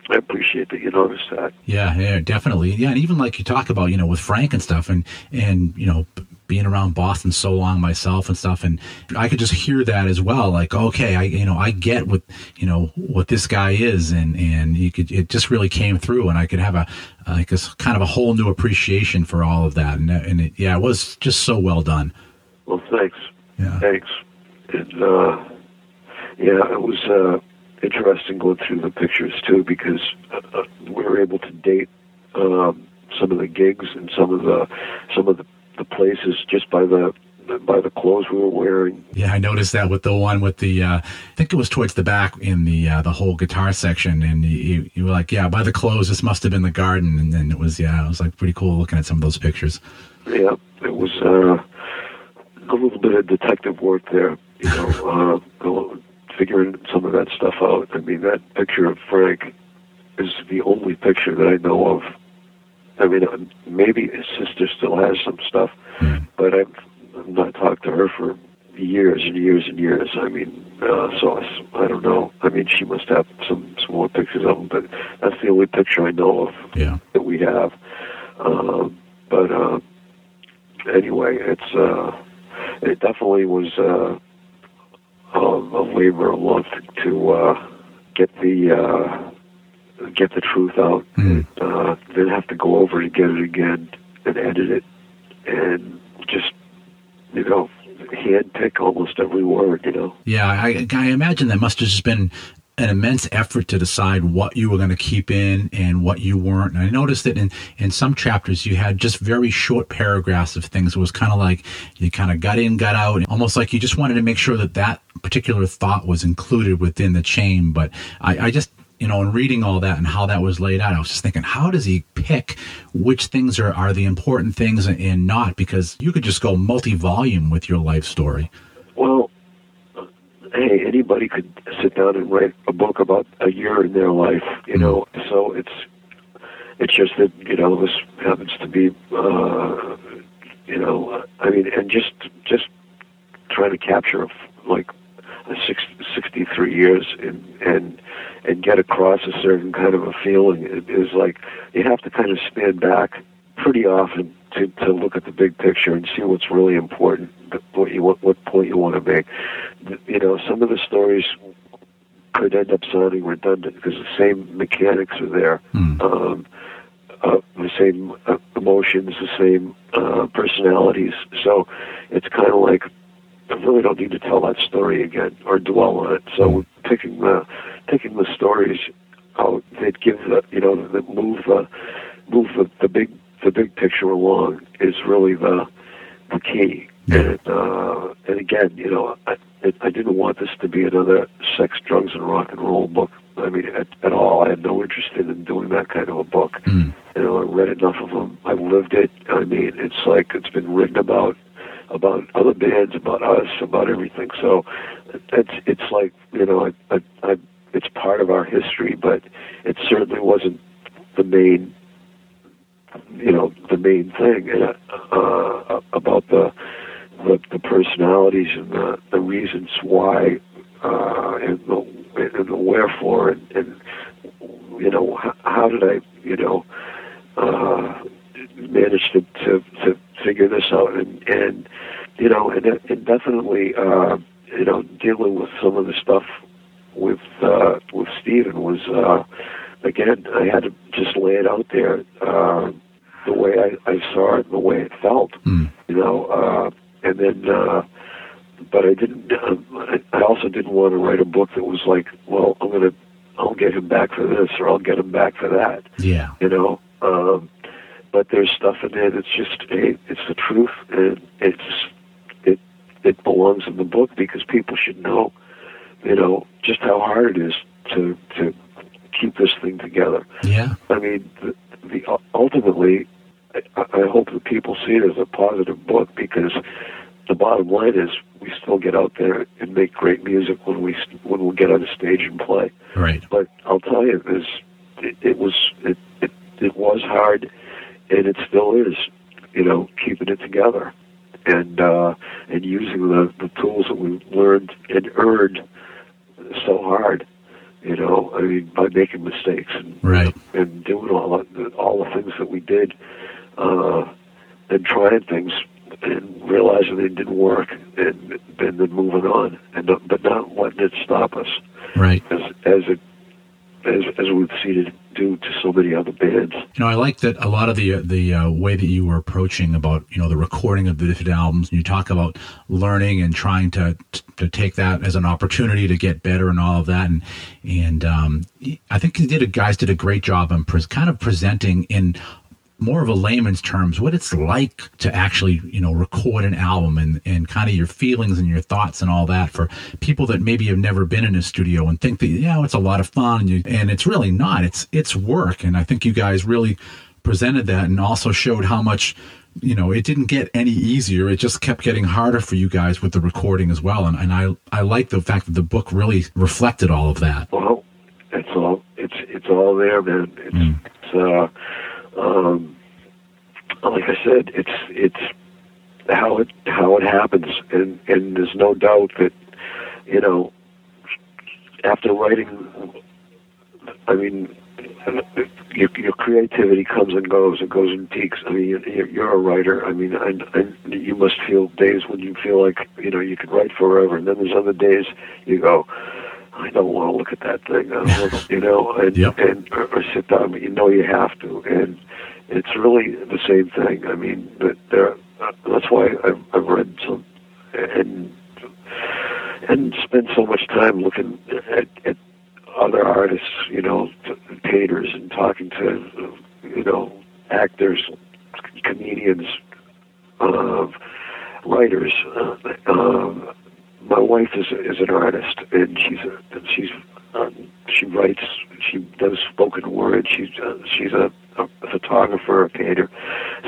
I appreciate that you noticed that. Yeah, yeah, definitely. Yeah, and even like you talk about, you know, with Frank and stuff, and and you know, being around Boston so long myself and stuff, and I could just hear that as well. Like, okay, I you know, I get what you know what this guy is, and and you could it just really came through, and I could have a like a kind of a whole new appreciation for all of that, and and it, yeah, it was just so well done. Well, thanks. Yeah. Thanks. And uh, yeah, it was uh, interesting going through the pictures too because uh, uh, we were able to date um, some of the gigs and some of the some of the, the places just by the by the clothes we were wearing. Yeah, I noticed that with the one with the, uh, I think it was towards the back in the uh, the whole guitar section, and you, you were like, yeah, by the clothes, this must have been the garden, and then it was, yeah, it was like pretty cool looking at some of those pictures. Yeah, it was uh, a little bit of detective work there, you know, uh, go- figuring some of that stuff out. I mean, that picture of Frank is the only picture that I know of. I mean, uh, maybe his sister still has some stuff, but I've, I've not talked to her for years and years and years. I mean, uh, so I, I don't know. I mean, she must have some, some more pictures of him, but that's the only picture I know of Yeah. that we have. Um, but uh, anyway, it's uh, it definitely was uh, um, a labor of love to uh, get the uh, get the truth out. Mm. Uh, then have to go over and get it again and edit it and just you know hand pick almost every word. You know. Yeah, I, I imagine that must have just been an immense effort to decide what you were going to keep in and what you weren't. And I noticed that in, in some chapters you had just very short paragraphs of things. It was kind of like you kind of got in, got out, almost like you just wanted to make sure that that particular thought was included within the chain. But I, I just, you know, in reading all that and how that was laid out, I was just thinking, how does he pick which things are, are the important things and, and not? Because you could just go multi volume with your life story. Hey, anybody could sit down and write a book about a year in their life, you know. So it's it's just that you know this happens to be, uh, you know, I mean, and just just trying to capture like a six, 63 years and and and get across a certain kind of a feeling is like you have to kind of stand back pretty often to, to look at the big picture and see what's really important, you want, what point you want to make. You know, some of the stories could end up sounding redundant because the same mechanics are there, Hmm. um, uh, the same uh, emotions, the same uh, personalities. So it's kind of like I really don't need to tell that story again or dwell on it. So we're picking the picking the stories out that give the you know that move the move the, the big the big picture along is really the the key. And uh, and again, you know, I, I didn't want this to be another sex, drugs, and rock and roll book. I mean, at, at all. I had no interest in doing that kind of a book. Mm. You know, I read enough of them. I've lived it. I mean, it's like it's been written about about other bands, about us, about everything. So it's it's like you know, I, I, I, it's part of our history, but it certainly wasn't the main you know the main thing and uh, about the, the the personalities and the the reasons why uh, and the and the wherefore and, and you know how, how did I you know uh, manage to, to to figure this out and and you know and, and definitely uh, you know dealing with some of the stuff with uh, with Steven was uh, again I had to just lay it out there uh, the way I, I saw it, the way it felt, Mm. you know, uh, and then. Uh, but I didn't. Uh, I also didn't want to write a book that was like, well, I'm gonna, I'll get him back for this or I'll get him back for that. Yeah. You know. Um, but there's stuff in there that's just hey, it's the truth and it's it it belongs in the book because people should know, you know, just how hard it is to to keep this thing together. Yeah. I mean, the, the ultimately, I, I hope that people see it as a positive book because the bottom line is we still get out there and make great music when we when we get on the stage and play. Right. But I'll tell you, this it, it was it, it it was hard, and it still is. You know, keeping it together, and uh, and using the the tools that we learned and earned so hard. You know, I mean, by making mistakes and Right. and doing all the, all the things that we did, uh, and trying things and realizing they didn't work, and, and then moving on, and but not letting it stop us Right. as as it as as we've seen it do to so many other bands. You know, I like that a lot of the the uh, way that you were approaching about you know the recording of the different albums. You talk about learning and trying to to take that as an opportunity to get better and all of that. And and um, I think you did a, guys did a great job on pres kind of presenting in more of a layman's terms what it's like to actually you know record an album and and kind of your feelings and your thoughts and all that for people that maybe have never been in a studio and think that yeah it's a lot of fun and, you, and it's really not. It's it's work. And i think you guys really presented that and also showed how much you know it didn't get any easier. It just kept getting harder for you guys with the recording as well. And, and i i like the fact that the book really reflected all of that. Well, it's all it's it's all there, man. It's it's uh, um, like I said, it's it's how it how it happens, and and there's no doubt that you know after writing, I mean. Your, your creativity comes and goes. It goes in peaks. I mean, you're, you're a writer. I mean, and, and you must feel days when you feel like you know you could write forever, and then there's other days you go, I don't want to look at that thing. I don't want to, you know, and, Yep. and or, or sit down, but you know you have to, and it's really the same thing. I mean, but there, uh, that's why I've, I've read some and and spent so much time looking at, at other artists, you know, painters, and talking to, you know, actors, comedians, uh, writers. Uh, um, my wife is is an artist, and she's a, and she's um, she writes, she does spoken word. She's uh, she's a, a photographer, a painter.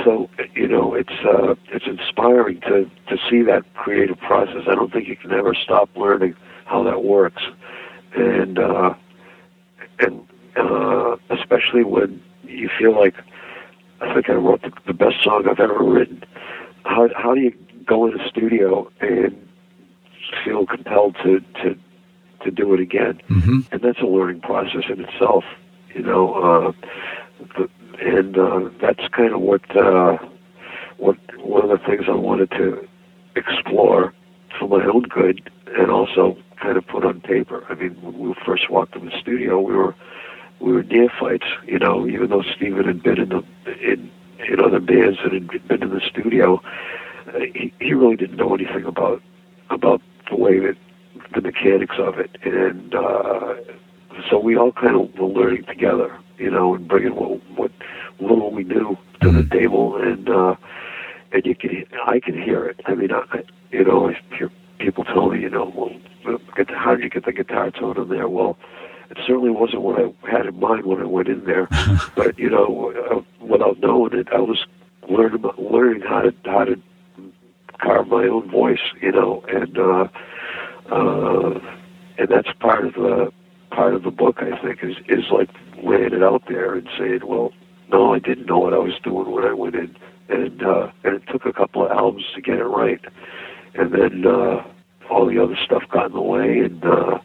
So you know, it's uh, it's inspiring to to see that creative process. I don't think you can ever stop learning how that works, and uh, and uh, especially when you feel like I think I wrote the, the best song I've ever written. How how do you go in a studio and feel compelled to to to do it again? hmm and that's a learning process in itself. You know, uh, the, and uh, that's kind of what uh, what one of the things I wanted to explore for my own good, and also kind of put on paper. I mean, when we first walked in the studio, we were we were neophytes. You know, even though Steven had been in the in in other bands and had been in the studio, uh, he, he really didn't know anything about about the way that the mechanics of it, and uh, so we all kind of were learning together, you know, and bringing what what little we knew to the table, and uh, and you can I can hear it. I mean, I, I- you know, I hear people tell me, you know, well, how did you get the guitar tone in there? Well, it certainly wasn't what I had in mind when I went in there, but you know, uh, without knowing it, I was learning learning how to how to carve my own voice, you know, and uh, uh, and that's part of the part of the book. I think is is like laying it out there and saying, well, no, I didn't know what I was doing when I went in, and uh, and it took a couple of albums to get it right, and then uh, all the other stuff got in the way, and uh,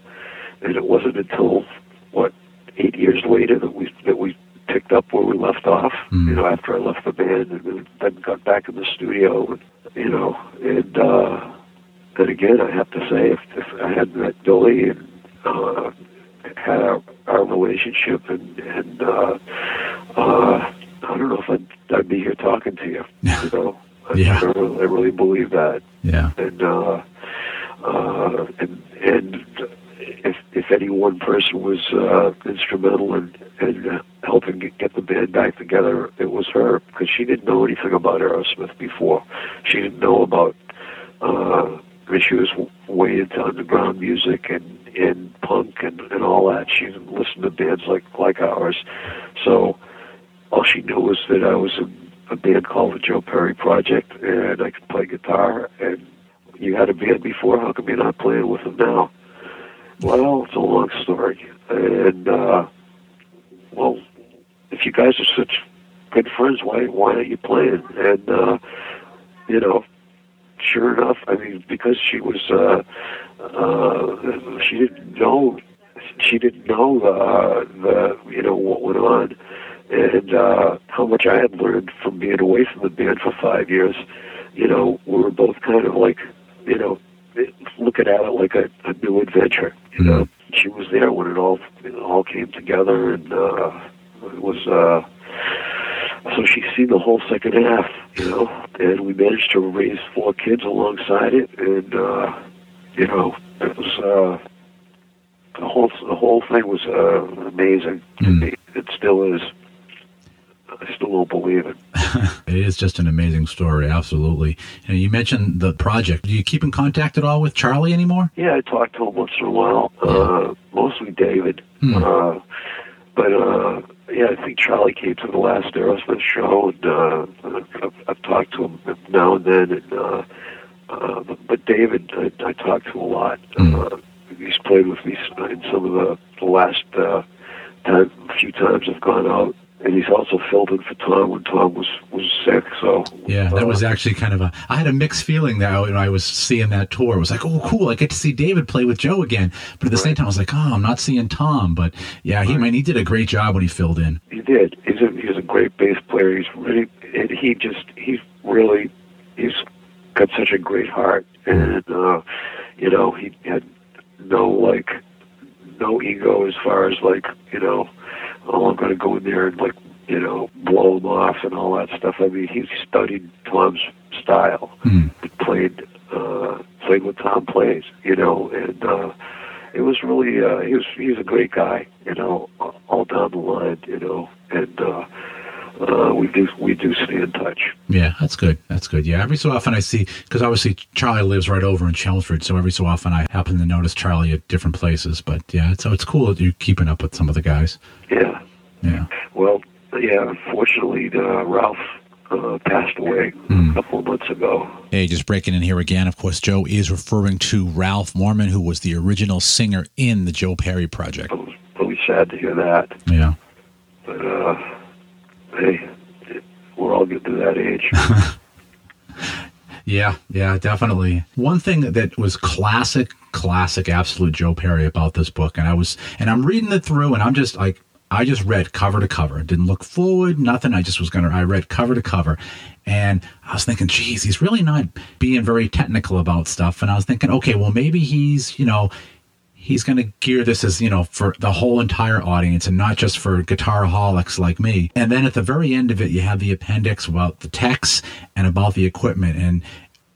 and it wasn't until what eight years later that we that we picked up where we left off. Mm. You know, after I left the band and then got back in the studio, and, you know, and uh, and again, I have to say, if, if I had met Billie and uh, had our, our relationship, and and uh, uh, I don't know if I'd, I'd be here talking to you. You know, I, Yeah. I, really, I really believe that yeah and uh, uh, and and if if any one person was uh, instrumental in, in uh, helping get, the band back together, it was her because she didn't know anything about Aerosmith before. She didn't know about. Uh, I mean, she was way into underground music and and punk and and all that. She didn't listen to bands like like ours, so all she knew was that I was in a band called the Joe Perry Project, and I could play guitar. And you had a band before, how come you're not playing with them now? Well, it's a long story, and uh, well, if you guys are such good friends, why why aren't you play playing? And uh, you know, sure enough, I mean, because she was, uh, uh, she didn't know, she didn't know uh, the, you know, what went on, and uh, how much I had learned from being away from the band for five years. You know, we were both kind of like, you know, looking at it like a, a new adventure. You know, she was there when it all it all came together, and uh, it was. Uh, so she seen the whole second half, you know, and we managed to raise four kids alongside it, and uh, you know, it was uh, the whole the whole thing was uh, amazing. Mm. It still is. I still don't believe it. it is just an amazing story, absolutely. And you mentioned the project. Do you keep in contact at all with Charlie anymore? Yeah, I talk to him once in a while. Uh, mostly David. Hmm. Uh, but uh, yeah, I think Charlie came to the last Aerosmith show, and uh, I've, I've talked to him now and then. And uh, uh, but, but David, I, I talk to a lot. Mm. Uh, he's played with me in some of the, the last uh, time, few times I've gone out. And he's also filled in for Tom when Tom was, was sick. So Yeah, that uh, was actually kind of a. I had a mixed feeling that when I was seeing that tour. It was like, oh, cool, I get to see David play with Joe again. But at the same time, I was like, oh, I'm not seeing Tom. But yeah, he, I mean, he did a great job when he filled in. He did. He's a he's a great bass player. He's really and he just he's really he's got such a great heart and uh you know he had no like no ego as far as like you know oh I'm gonna go in there and like you know blow him off and all that stuff. I mean he studied Tom's style. He played uh played what Tom plays you know and. uh it was really uh he was he was a great guy you know all down the line you know and uh uh we do we do stay in touch Yeah, that's good. That's good. Yeah, every so often I see because obviously Charlie lives right over in Chelmsford, so every so often I happen to notice Charlie at different places. But yeah, so it's cool that you're keeping up with some of the guys. yeah Yeah. well yeah unfortunately uh, ralph uh passed away Hmm. a couple of months ago Hey, just breaking in here again. Of course, Joe is referring to Ralph Morman, who was the original singer in the Joe Perry Project. i was really sad to hear that Yeah. but uh hey we're all getting to that age Yeah, yeah, definitely. One thing that was classic, classic, absolute Joe Perry about this book, and I was, and I'm reading it through, and I'm just like, I just read cover to cover. Didn't look forward, nothing. I just was gonna. I read cover to cover, and I was thinking, geez, he's really not being very technical about stuff. And I was thinking, okay, well, maybe he's, you know, he's going to gear this as you know for the whole entire audience and not just for guitar holics like me and then at the very end of it you have the appendix about the text and about the equipment and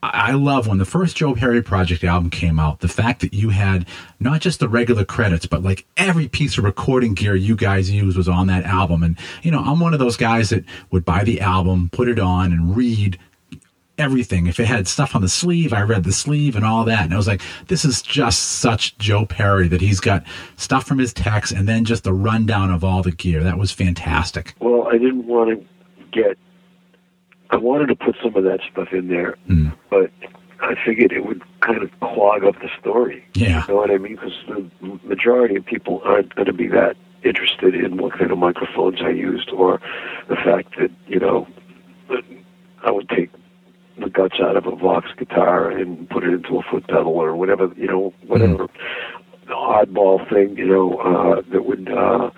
I I love when the first Joe Perry Project album came out, the fact that you had not just the regular credits, but like every piece of recording gear you guys used was on that album. And, you know, I'm one of those guys that would buy the album, put it on, and read everything. If it had stuff on the sleeve, I read the sleeve and all that. And I was like, this is just such Joe Perry that he's got stuff from his text and then just the rundown of all the gear. That was fantastic. well i didn't want to get i wanted to put some of that stuff in there Mm. but I figured it would kind of clog up the story. Yeah. You know what I mean? Because the majority of people aren't going to be that interested in what kind of microphones I used or the fact that, you know, I would take the guts out of a Vox guitar and put it into a foot pedal or whatever, you know, whatever oddball thing, you know, uh, that would, uh,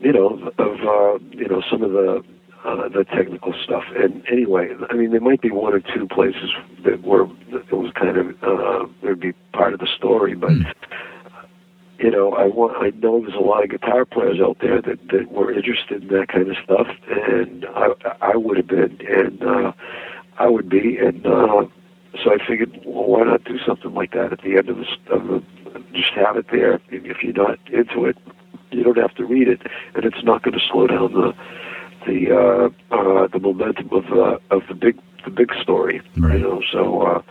you know, of, uh, you know, some of the uh, the technical stuff. And anyway, I mean, there might be one or two places that were that was kind of uh, would be part of the story, but you know, I want I know there's a lot of guitar players out there that that were interested in that kind of stuff, and I I would have been, and uh, I would be, and uh, so I figured, well, why not do something like that at the end of the of the just have it there. If you're not into it, you don't have to read it, and it's not going to slow down the the uh, uh, the momentum of uh, of the big the big story. Right. You know, so uh,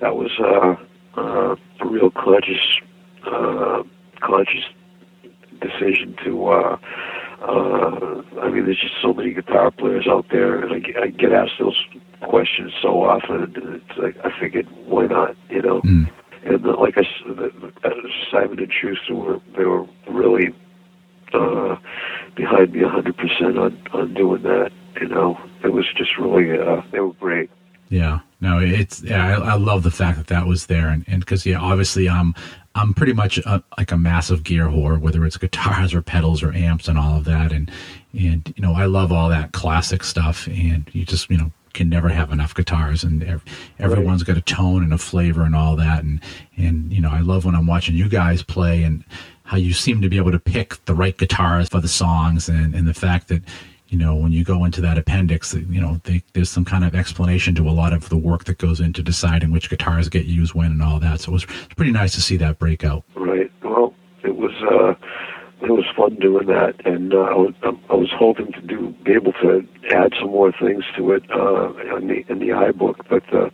that was uh, uh, a real conscious uh, conscious decision to. Uh, uh, I mean, there's just so many guitar players out there, and I, get- I get asked those questions so often. It's like I figured, why not? You know. Mm. And the, like I, the, the, Simon and Schuster were they were really uh, behind me 100% on on doing that. You know, it was just really uh, they were great. Yeah, no, it's yeah, I, I love the fact that that was there, and and because yeah, obviously I'm I'm pretty much a, like a massive gear whore, whether it's guitars or pedals or amps and all of that, and and you know I love all that classic stuff, and you just you know can never have enough guitars, and ev- everyone's got a tone and a flavor and all that, and and you know I love when I'm watching you guys play and how you seem to be able to pick the right guitars for the songs, and and the fact that you know, when you go into that appendix, you know, they, there's some kind of explanation to a lot of the work that goes into deciding which guitars get used when and all that. So it was pretty nice to see that breakout. Right. Well, it was uh, it was fun doing that, and uh, I was I was hoping to do be able to add some more things to it uh, in the in the iBook, but uh,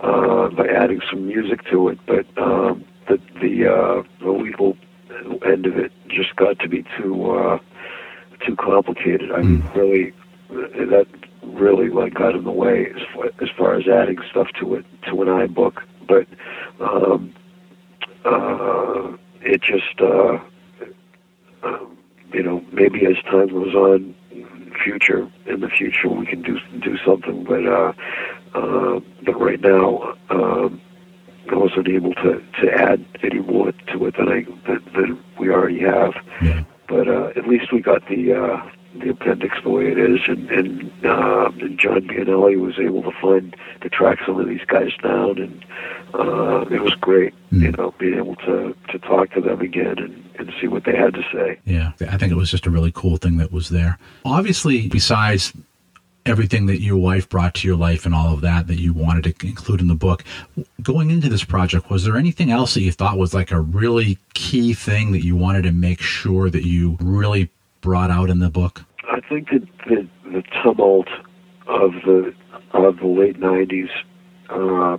uh, by adding some music to it, but um, the the uh, the legal end of it just got to be too uh, too complicated. I mean, really, that really like got in the way as far, as far as adding stuff to it to an iBook, but. Um, uh, it just, uh, um, you know, maybe as time goes on, future in the future we can do do something. But uh, uh, but right now, um, I wasn't able to to add any more to it than I than, than we already have. Yeah. But uh, at least we got the uh, the appendix the way it is, and and, uh, and John Bianelli was able to find to track some of these guys down, and uh, it was great, you know, being able to to talk to them again and, and see what they had to say. Yeah, I think it was just a really cool thing that was there. Obviously, besides everything that your wife brought to your life and all of that that you wanted to include in the book, going into this project, was there anything else that you thought was like a really key thing that you wanted to make sure that you really brought out in the book? I think that the, the tumult of the of the late '90s, uh,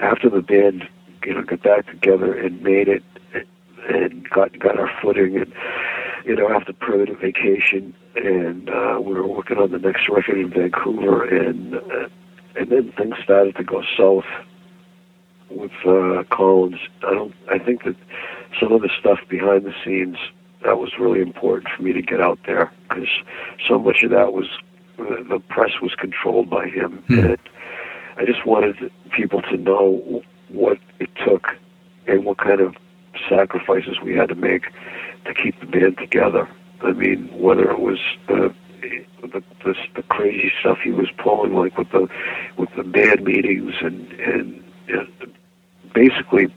after the band, you know, got back together and made it, and got got our footing, and you know, after Permanent Vacation, and uh, we were working on the next record in Vancouver, and uh, and then things started to go south with uh, Collins. I don't. I think that some of the stuff behind the scenes that was really important for me to get out there because so much of that was the, the press was controlled by him, and I just wanted people to know what it took and what kind of sacrifices we had to make to keep the band together. I mean, whether it was uh, the, the the crazy stuff he was pulling, like with the with the band meetings and and, and basically,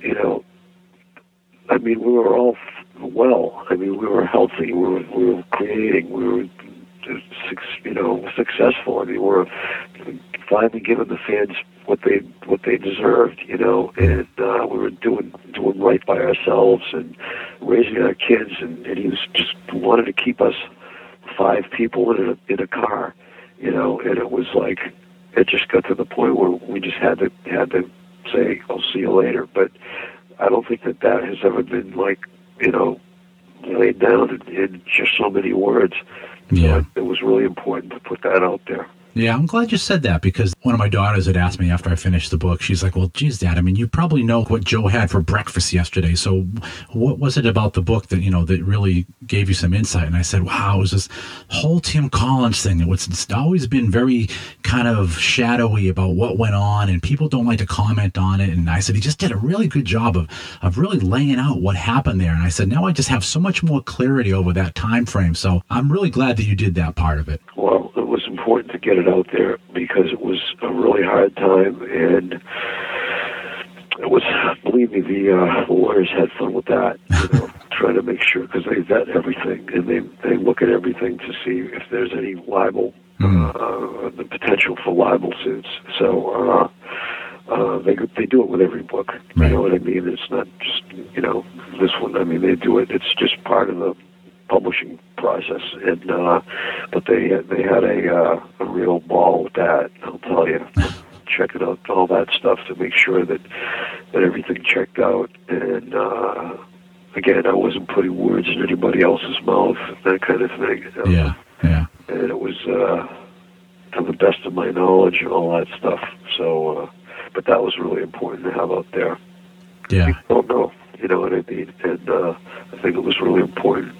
you know, I mean, we were all well. I mean, we were healthy. We were we were creating. We were, you know, successful. I mean, we were finally giving the fans what they what they deserved. You know, and uh, we were doing doing right by ourselves and raising our kids. And, and he was just wanted to keep us five people in a in a car. You know, and it was like it just got to the point where we just had to had to say, "I'll see you later." But I don't think that that has ever been like you know laid down in, in just so many words. Yeah. So it, it was really important to put that out there. Yeah, I'm glad you said that because one of my daughters had asked me after I finished the book. She's like, "Well, geez, Dad, I mean, you probably know what Joe had for breakfast yesterday. So, what was it about the book that you know that really gave you some insight?" And I said, "Wow, it was this whole Tim Collins thing. It was it's always been very kind of shadowy about what went on, and people don't like to comment on it." And I said, "He just did a really good job of of really laying out what happened there." And I said, "Now I just have so much more clarity over that time frame. So, I'm really glad that you did that part of it." Well, important to get it out there because it was a really hard time, and it was, believe me, the uh, lawyers had fun with that. You know, trying to make sure because they vet everything and they they look at everything to see if there's any libel, uh, the potential for libel suits. So. Uh, uh, they they do it with every book. Right. You know what I mean? It's not just you know this one. I mean, they do it. It's just part of the publishing process. And uh, but they they had a uh, a real ball with that. I'll tell you. Checking out all that stuff to make sure that that everything checked out. And uh, again, I wasn't putting words in anybody else's mouth, that kind of thing. Yeah, yeah. And it was uh, to the best of my knowledge and all that stuff. So, uh, but that was really important to have out there. Yeah. People don't know, you know what I mean? And uh, I think it was really important.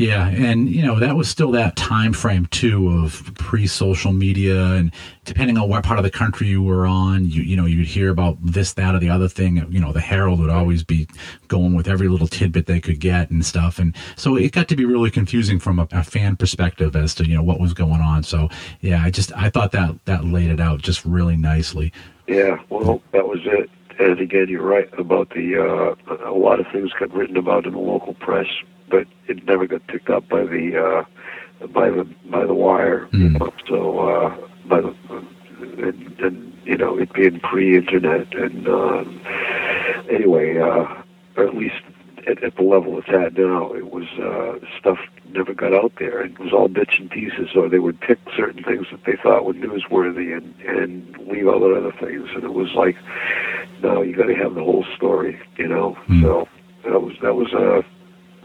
Yeah, and you know that was still that time frame too of pre-social media, and depending on what part of the country you were on, you you know you'd hear about this, that, or the other thing. You know, the Herald would always be going with every little tidbit they could get and stuff, and so it got to be really confusing from a, a fan perspective as to you know what was going on. So yeah, I just I thought that that laid it out just really nicely. Yeah, well, that was it. And again, you're right about the uh, a lot of things got written about in the local press, but it never got picked up by the uh, by the by the wire. You Mm. know? So uh, by the and, and you know it being pre-internet and uh, anyway, uh, or at least at, at the level it's at now, it was uh, stuff never got out there. It was all bits and pieces, or they would pick certain things that they thought were newsworthy and and leave out other things. And it was like, no, you got to have the whole story, you know. Mm. So that was that was a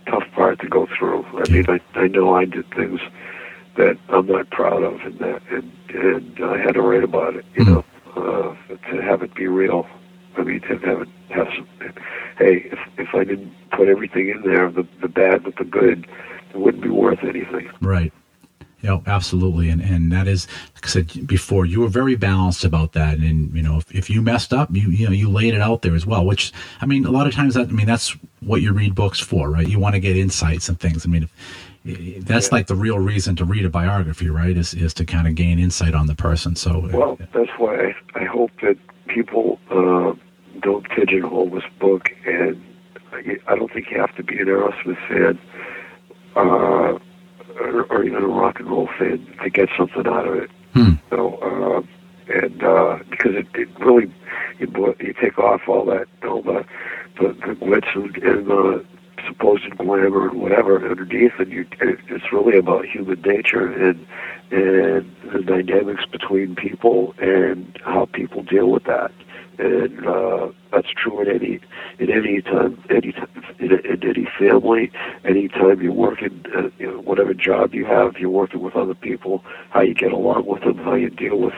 tough part to go through. I mean, I I know I did things that I'm not proud of, and that and and I had to write about it, you Mhm. know, uh, to have it be real. I mean, to have it have some. Hey, if if I didn't put everything in there, the the bad with the good, it wouldn't be worth anything. Right. Yeah, absolutely. And and that is, like I said before, you were very balanced about that. And you know, if, if you messed up, you you know, you laid it out there as well. Which I mean, a lot of times that I mean, that's what you read books for, right? You want to get insights and things. I mean, if, that's Yeah. like the real reason to read a biography, right? Is is to kind of gain insight on the person. So Well, that's why I, I hope that people uh, don't pigeonhole this book, and I, I don't think you have to be an Aerosmith fan uh, even a rock and roll fan to get something out of it. Hmm. So, uh, and uh, because it, it really you, you take off all that all the the, the glitz and, and the supposed glamour and whatever underneath, and you it's really about human nature and and the dynamics between people and how people deal with that. And uh, that's true in any in any time, any time, in, in any family, anytime you're working, uh, you know, whatever job you have, you're working with other people, how you get along with them, how you deal with,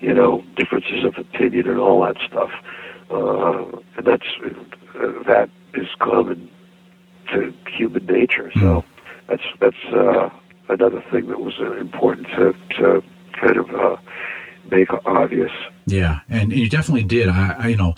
you know, differences of opinion and all that stuff. Uh, and that's uh, that is common to human nature. So that's that's uh, another thing that was uh, important to to kind of uh, make obvious. Yeah, and, and you definitely did. I, I, you know,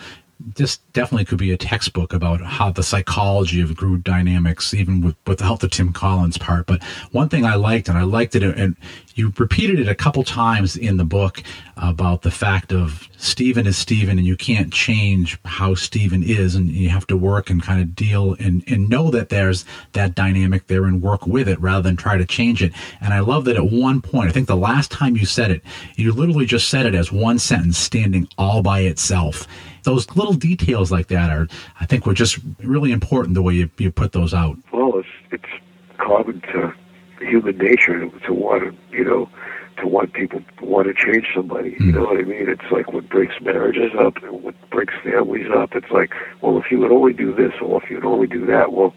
this definitely could be a textbook about how the psychology of group dynamics, even with, with the help of Tim Collins' part. But one thing I liked, and I liked it, and you repeated it a couple times in the book about the fact of Steven is Steven, and you can't change how Steven is, and you have to work and kind of deal and, and know that there's that dynamic there and work with it rather than try to change it. And I love that at one point, I think the last time you said it, you literally just said it as one sentence standing all by itself. Those little details like that are, I think, were just really important the way you, you put those out. Well, it's it's common to human nature to, to want to you know to want people to want to change somebody. You hmm. know what I mean? It's like what breaks marriages up and what breaks families up. It's like, well, if you would only do this, or if you would only do that, well,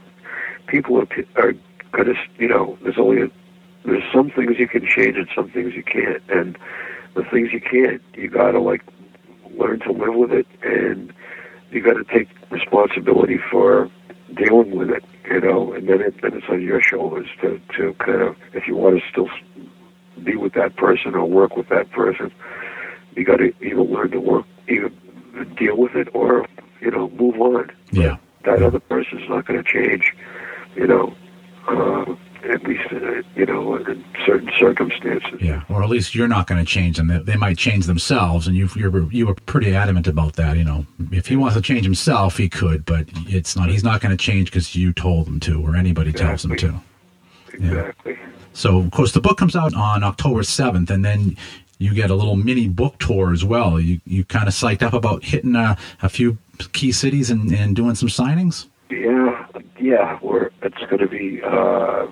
people are are gonna you know there's only a, there's some things you can change and some things you can't, and the things you can't, you gotta like learn to live with it, and you got to take responsibility for dealing with it, you know, and then it then it's on your shoulders to to kind of if you want to still be with that person or work with that person, you got to either learn to work, either deal with it or you know move on. Yeah. That other person's not going to change, you know. Uh, at least, uh, you know, in certain circumstances. Yeah, or at least you're not going to change them. They, they might change themselves, and you you're you were pretty adamant about that. You know, if he wants to change himself, he could, but it's not. He's not going to change because you told him to, or anybody tells him to. Exactly. So, of course, the book comes out on October seventh, and then you get a little mini book tour as well. You you kind of psyched up about hitting a, a few key cities and, and doing some signings. Yeah, yeah. We're it's going to be uh,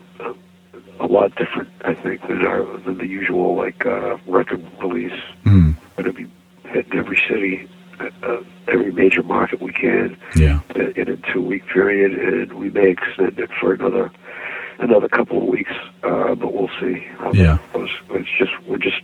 a lot different, I think, than our than the usual like uh, record release. Mm. Going to be hitting every city, uh, every major market we can Yeah. in a two week period, and we may extend it for another another couple of weeks, uh, but we'll see. that Yeah. It's just we're just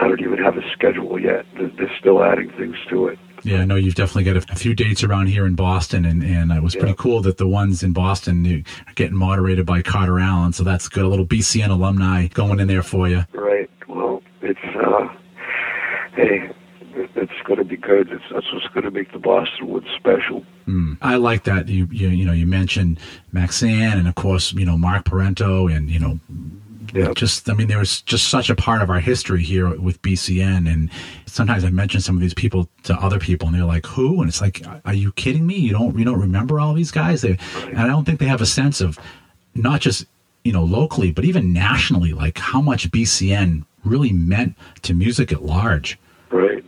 I don't even have a schedule yet. They're still adding things to it. Yeah, I know you've definitely got a, a few dates around here in Boston, and, and it was pretty cool that the ones in Boston are getting moderated by Carter Alan. So that's good. A little BCN alumni going in there for you. Right. Well, it's uh, hey, it's going to be good. It's, that's what's going to make the Boston one special. Mm. I like that. You, you you know you mentioned Maxanne and of course you know Mark Parenteau and you know Yeah. just I mean there was just such a part of our history here with BCN and sometimes I mention some of these people to other people and they're like who and it's like are you kidding me you don't you don't remember all these guys they and I don't think they have a sense of not just you know locally but even nationally like how much BCN really meant to music at large Right.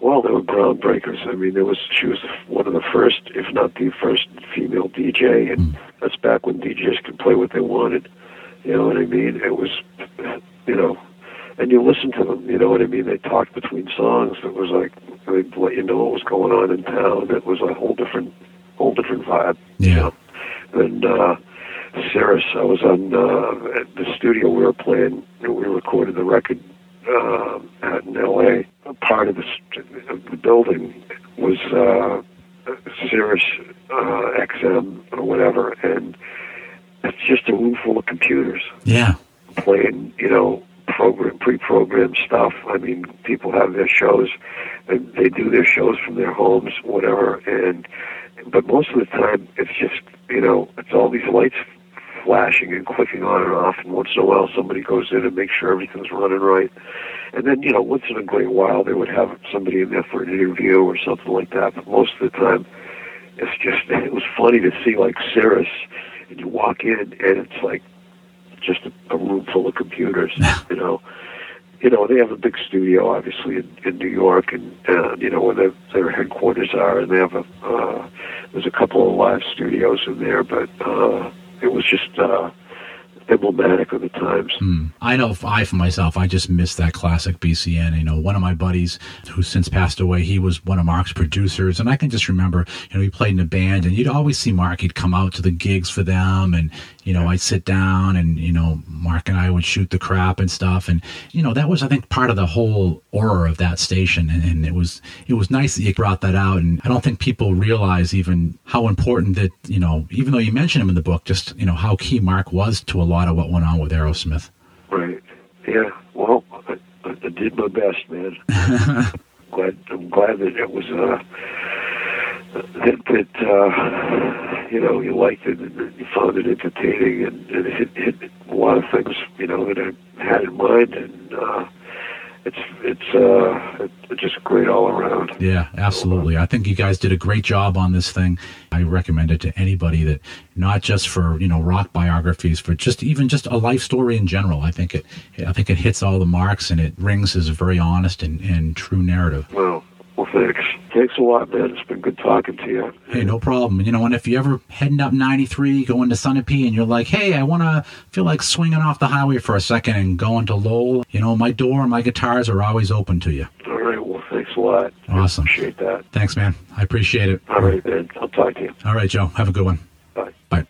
Well, they were groundbreakers. I mean, there was she was one of the first, if not the first, female DJ, and hmm. that's back when DJs could play what they wanted. You know what I mean? It was, you know, and you listen to them. You know what I mean? They talked between songs. It was like they'd let you know what was going on in town. It was a whole different, whole different vibe. you Yeah. know? And uh, Sirius, I was on uh, at the studio we were playing. We recorded the record uh, out in L.A. A part of the, of the building was uh, Sirius uh, XM or whatever, and it's just a room full of computers yeah playing, you know, program pre-programmed stuff. I mean, people have their shows, and they do their shows from their homes, whatever. And but most of the time, it's just you know, it's all these lights flashing and clicking on and off, and once in a while, somebody goes in and makes sure everything's running right. And then, you know, once in a great while, they would have somebody in there for an interview or something like that. But most of the time, it's just it was funny to see like Sirius, and you walk in, and it's like just a, a room full of computers. you know, you know they have a big studio, obviously in, in New York, and uh, you know where their, their headquarters are, and they have a uh, there's a couple of live studios in there, but uh, it was just uh, emblematic of the times. Mm. I know I, for myself, I just miss that classic BCN. You know, one of my buddies who since passed away, he was one of Mark's producers. And I can just remember, you know, he played in a band and you'd always see Mark. He'd come out to the gigs for them. And, you know, I'd sit down and, you know, Mark and I would shoot the crap and stuff. And, you know, that was, I think, part of the whole aura of that station. And, and it was, it was nice that you brought that out. And I don't think people realize even how important that, you know, even though you mention him in the book, just, you know, how key Mark was to a lot of what went on with Aerosmith. Right. Yeah. Well, I, I did my best, man. glad I'm glad that it was uh that that uh you know you liked it and you found it entertaining and, and it hit, hit a lot of things you know that I had in mind and uh it's it's uh it's just great all around. Yeah, absolutely. I think you guys did a great job on this thing. I recommend it to anybody that not just for, you know, rock biographies, but just even just a life story in general. I think it I think it hits all the marks and it rings as a very honest and, and true narrative. Well, well, thanks. Thanks a lot, man. It's been good talking to you. Hey, no problem. You know, and if you're ever heading up 93, going to Sunapee, and you're like, hey, I want to feel like swinging off the highway for a second and going to Lowell, you know, my door and my guitars are always open to you. All right. Well, thanks a lot. Awesome. Appreciate that. Thanks, man. I appreciate it. All right, man. I'll talk to you. All right, Joe. Have a good one. Bye. Bye.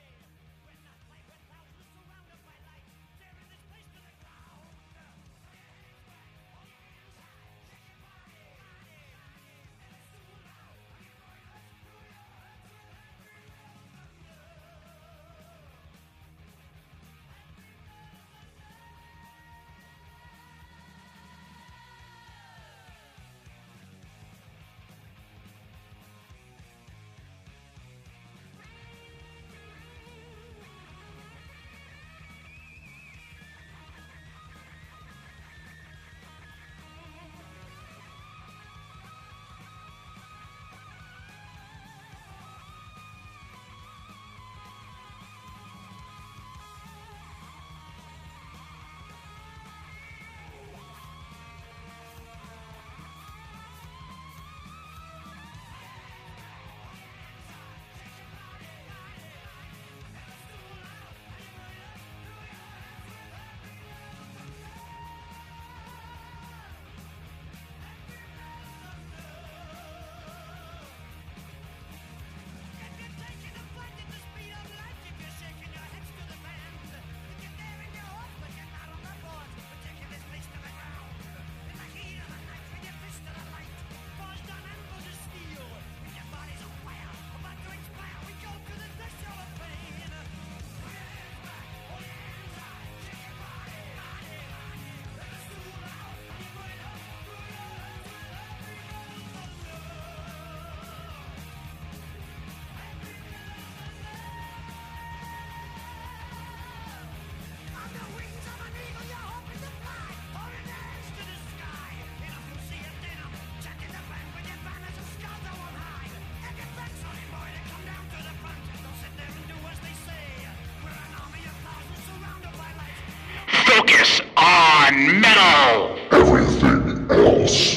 Everything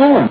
home.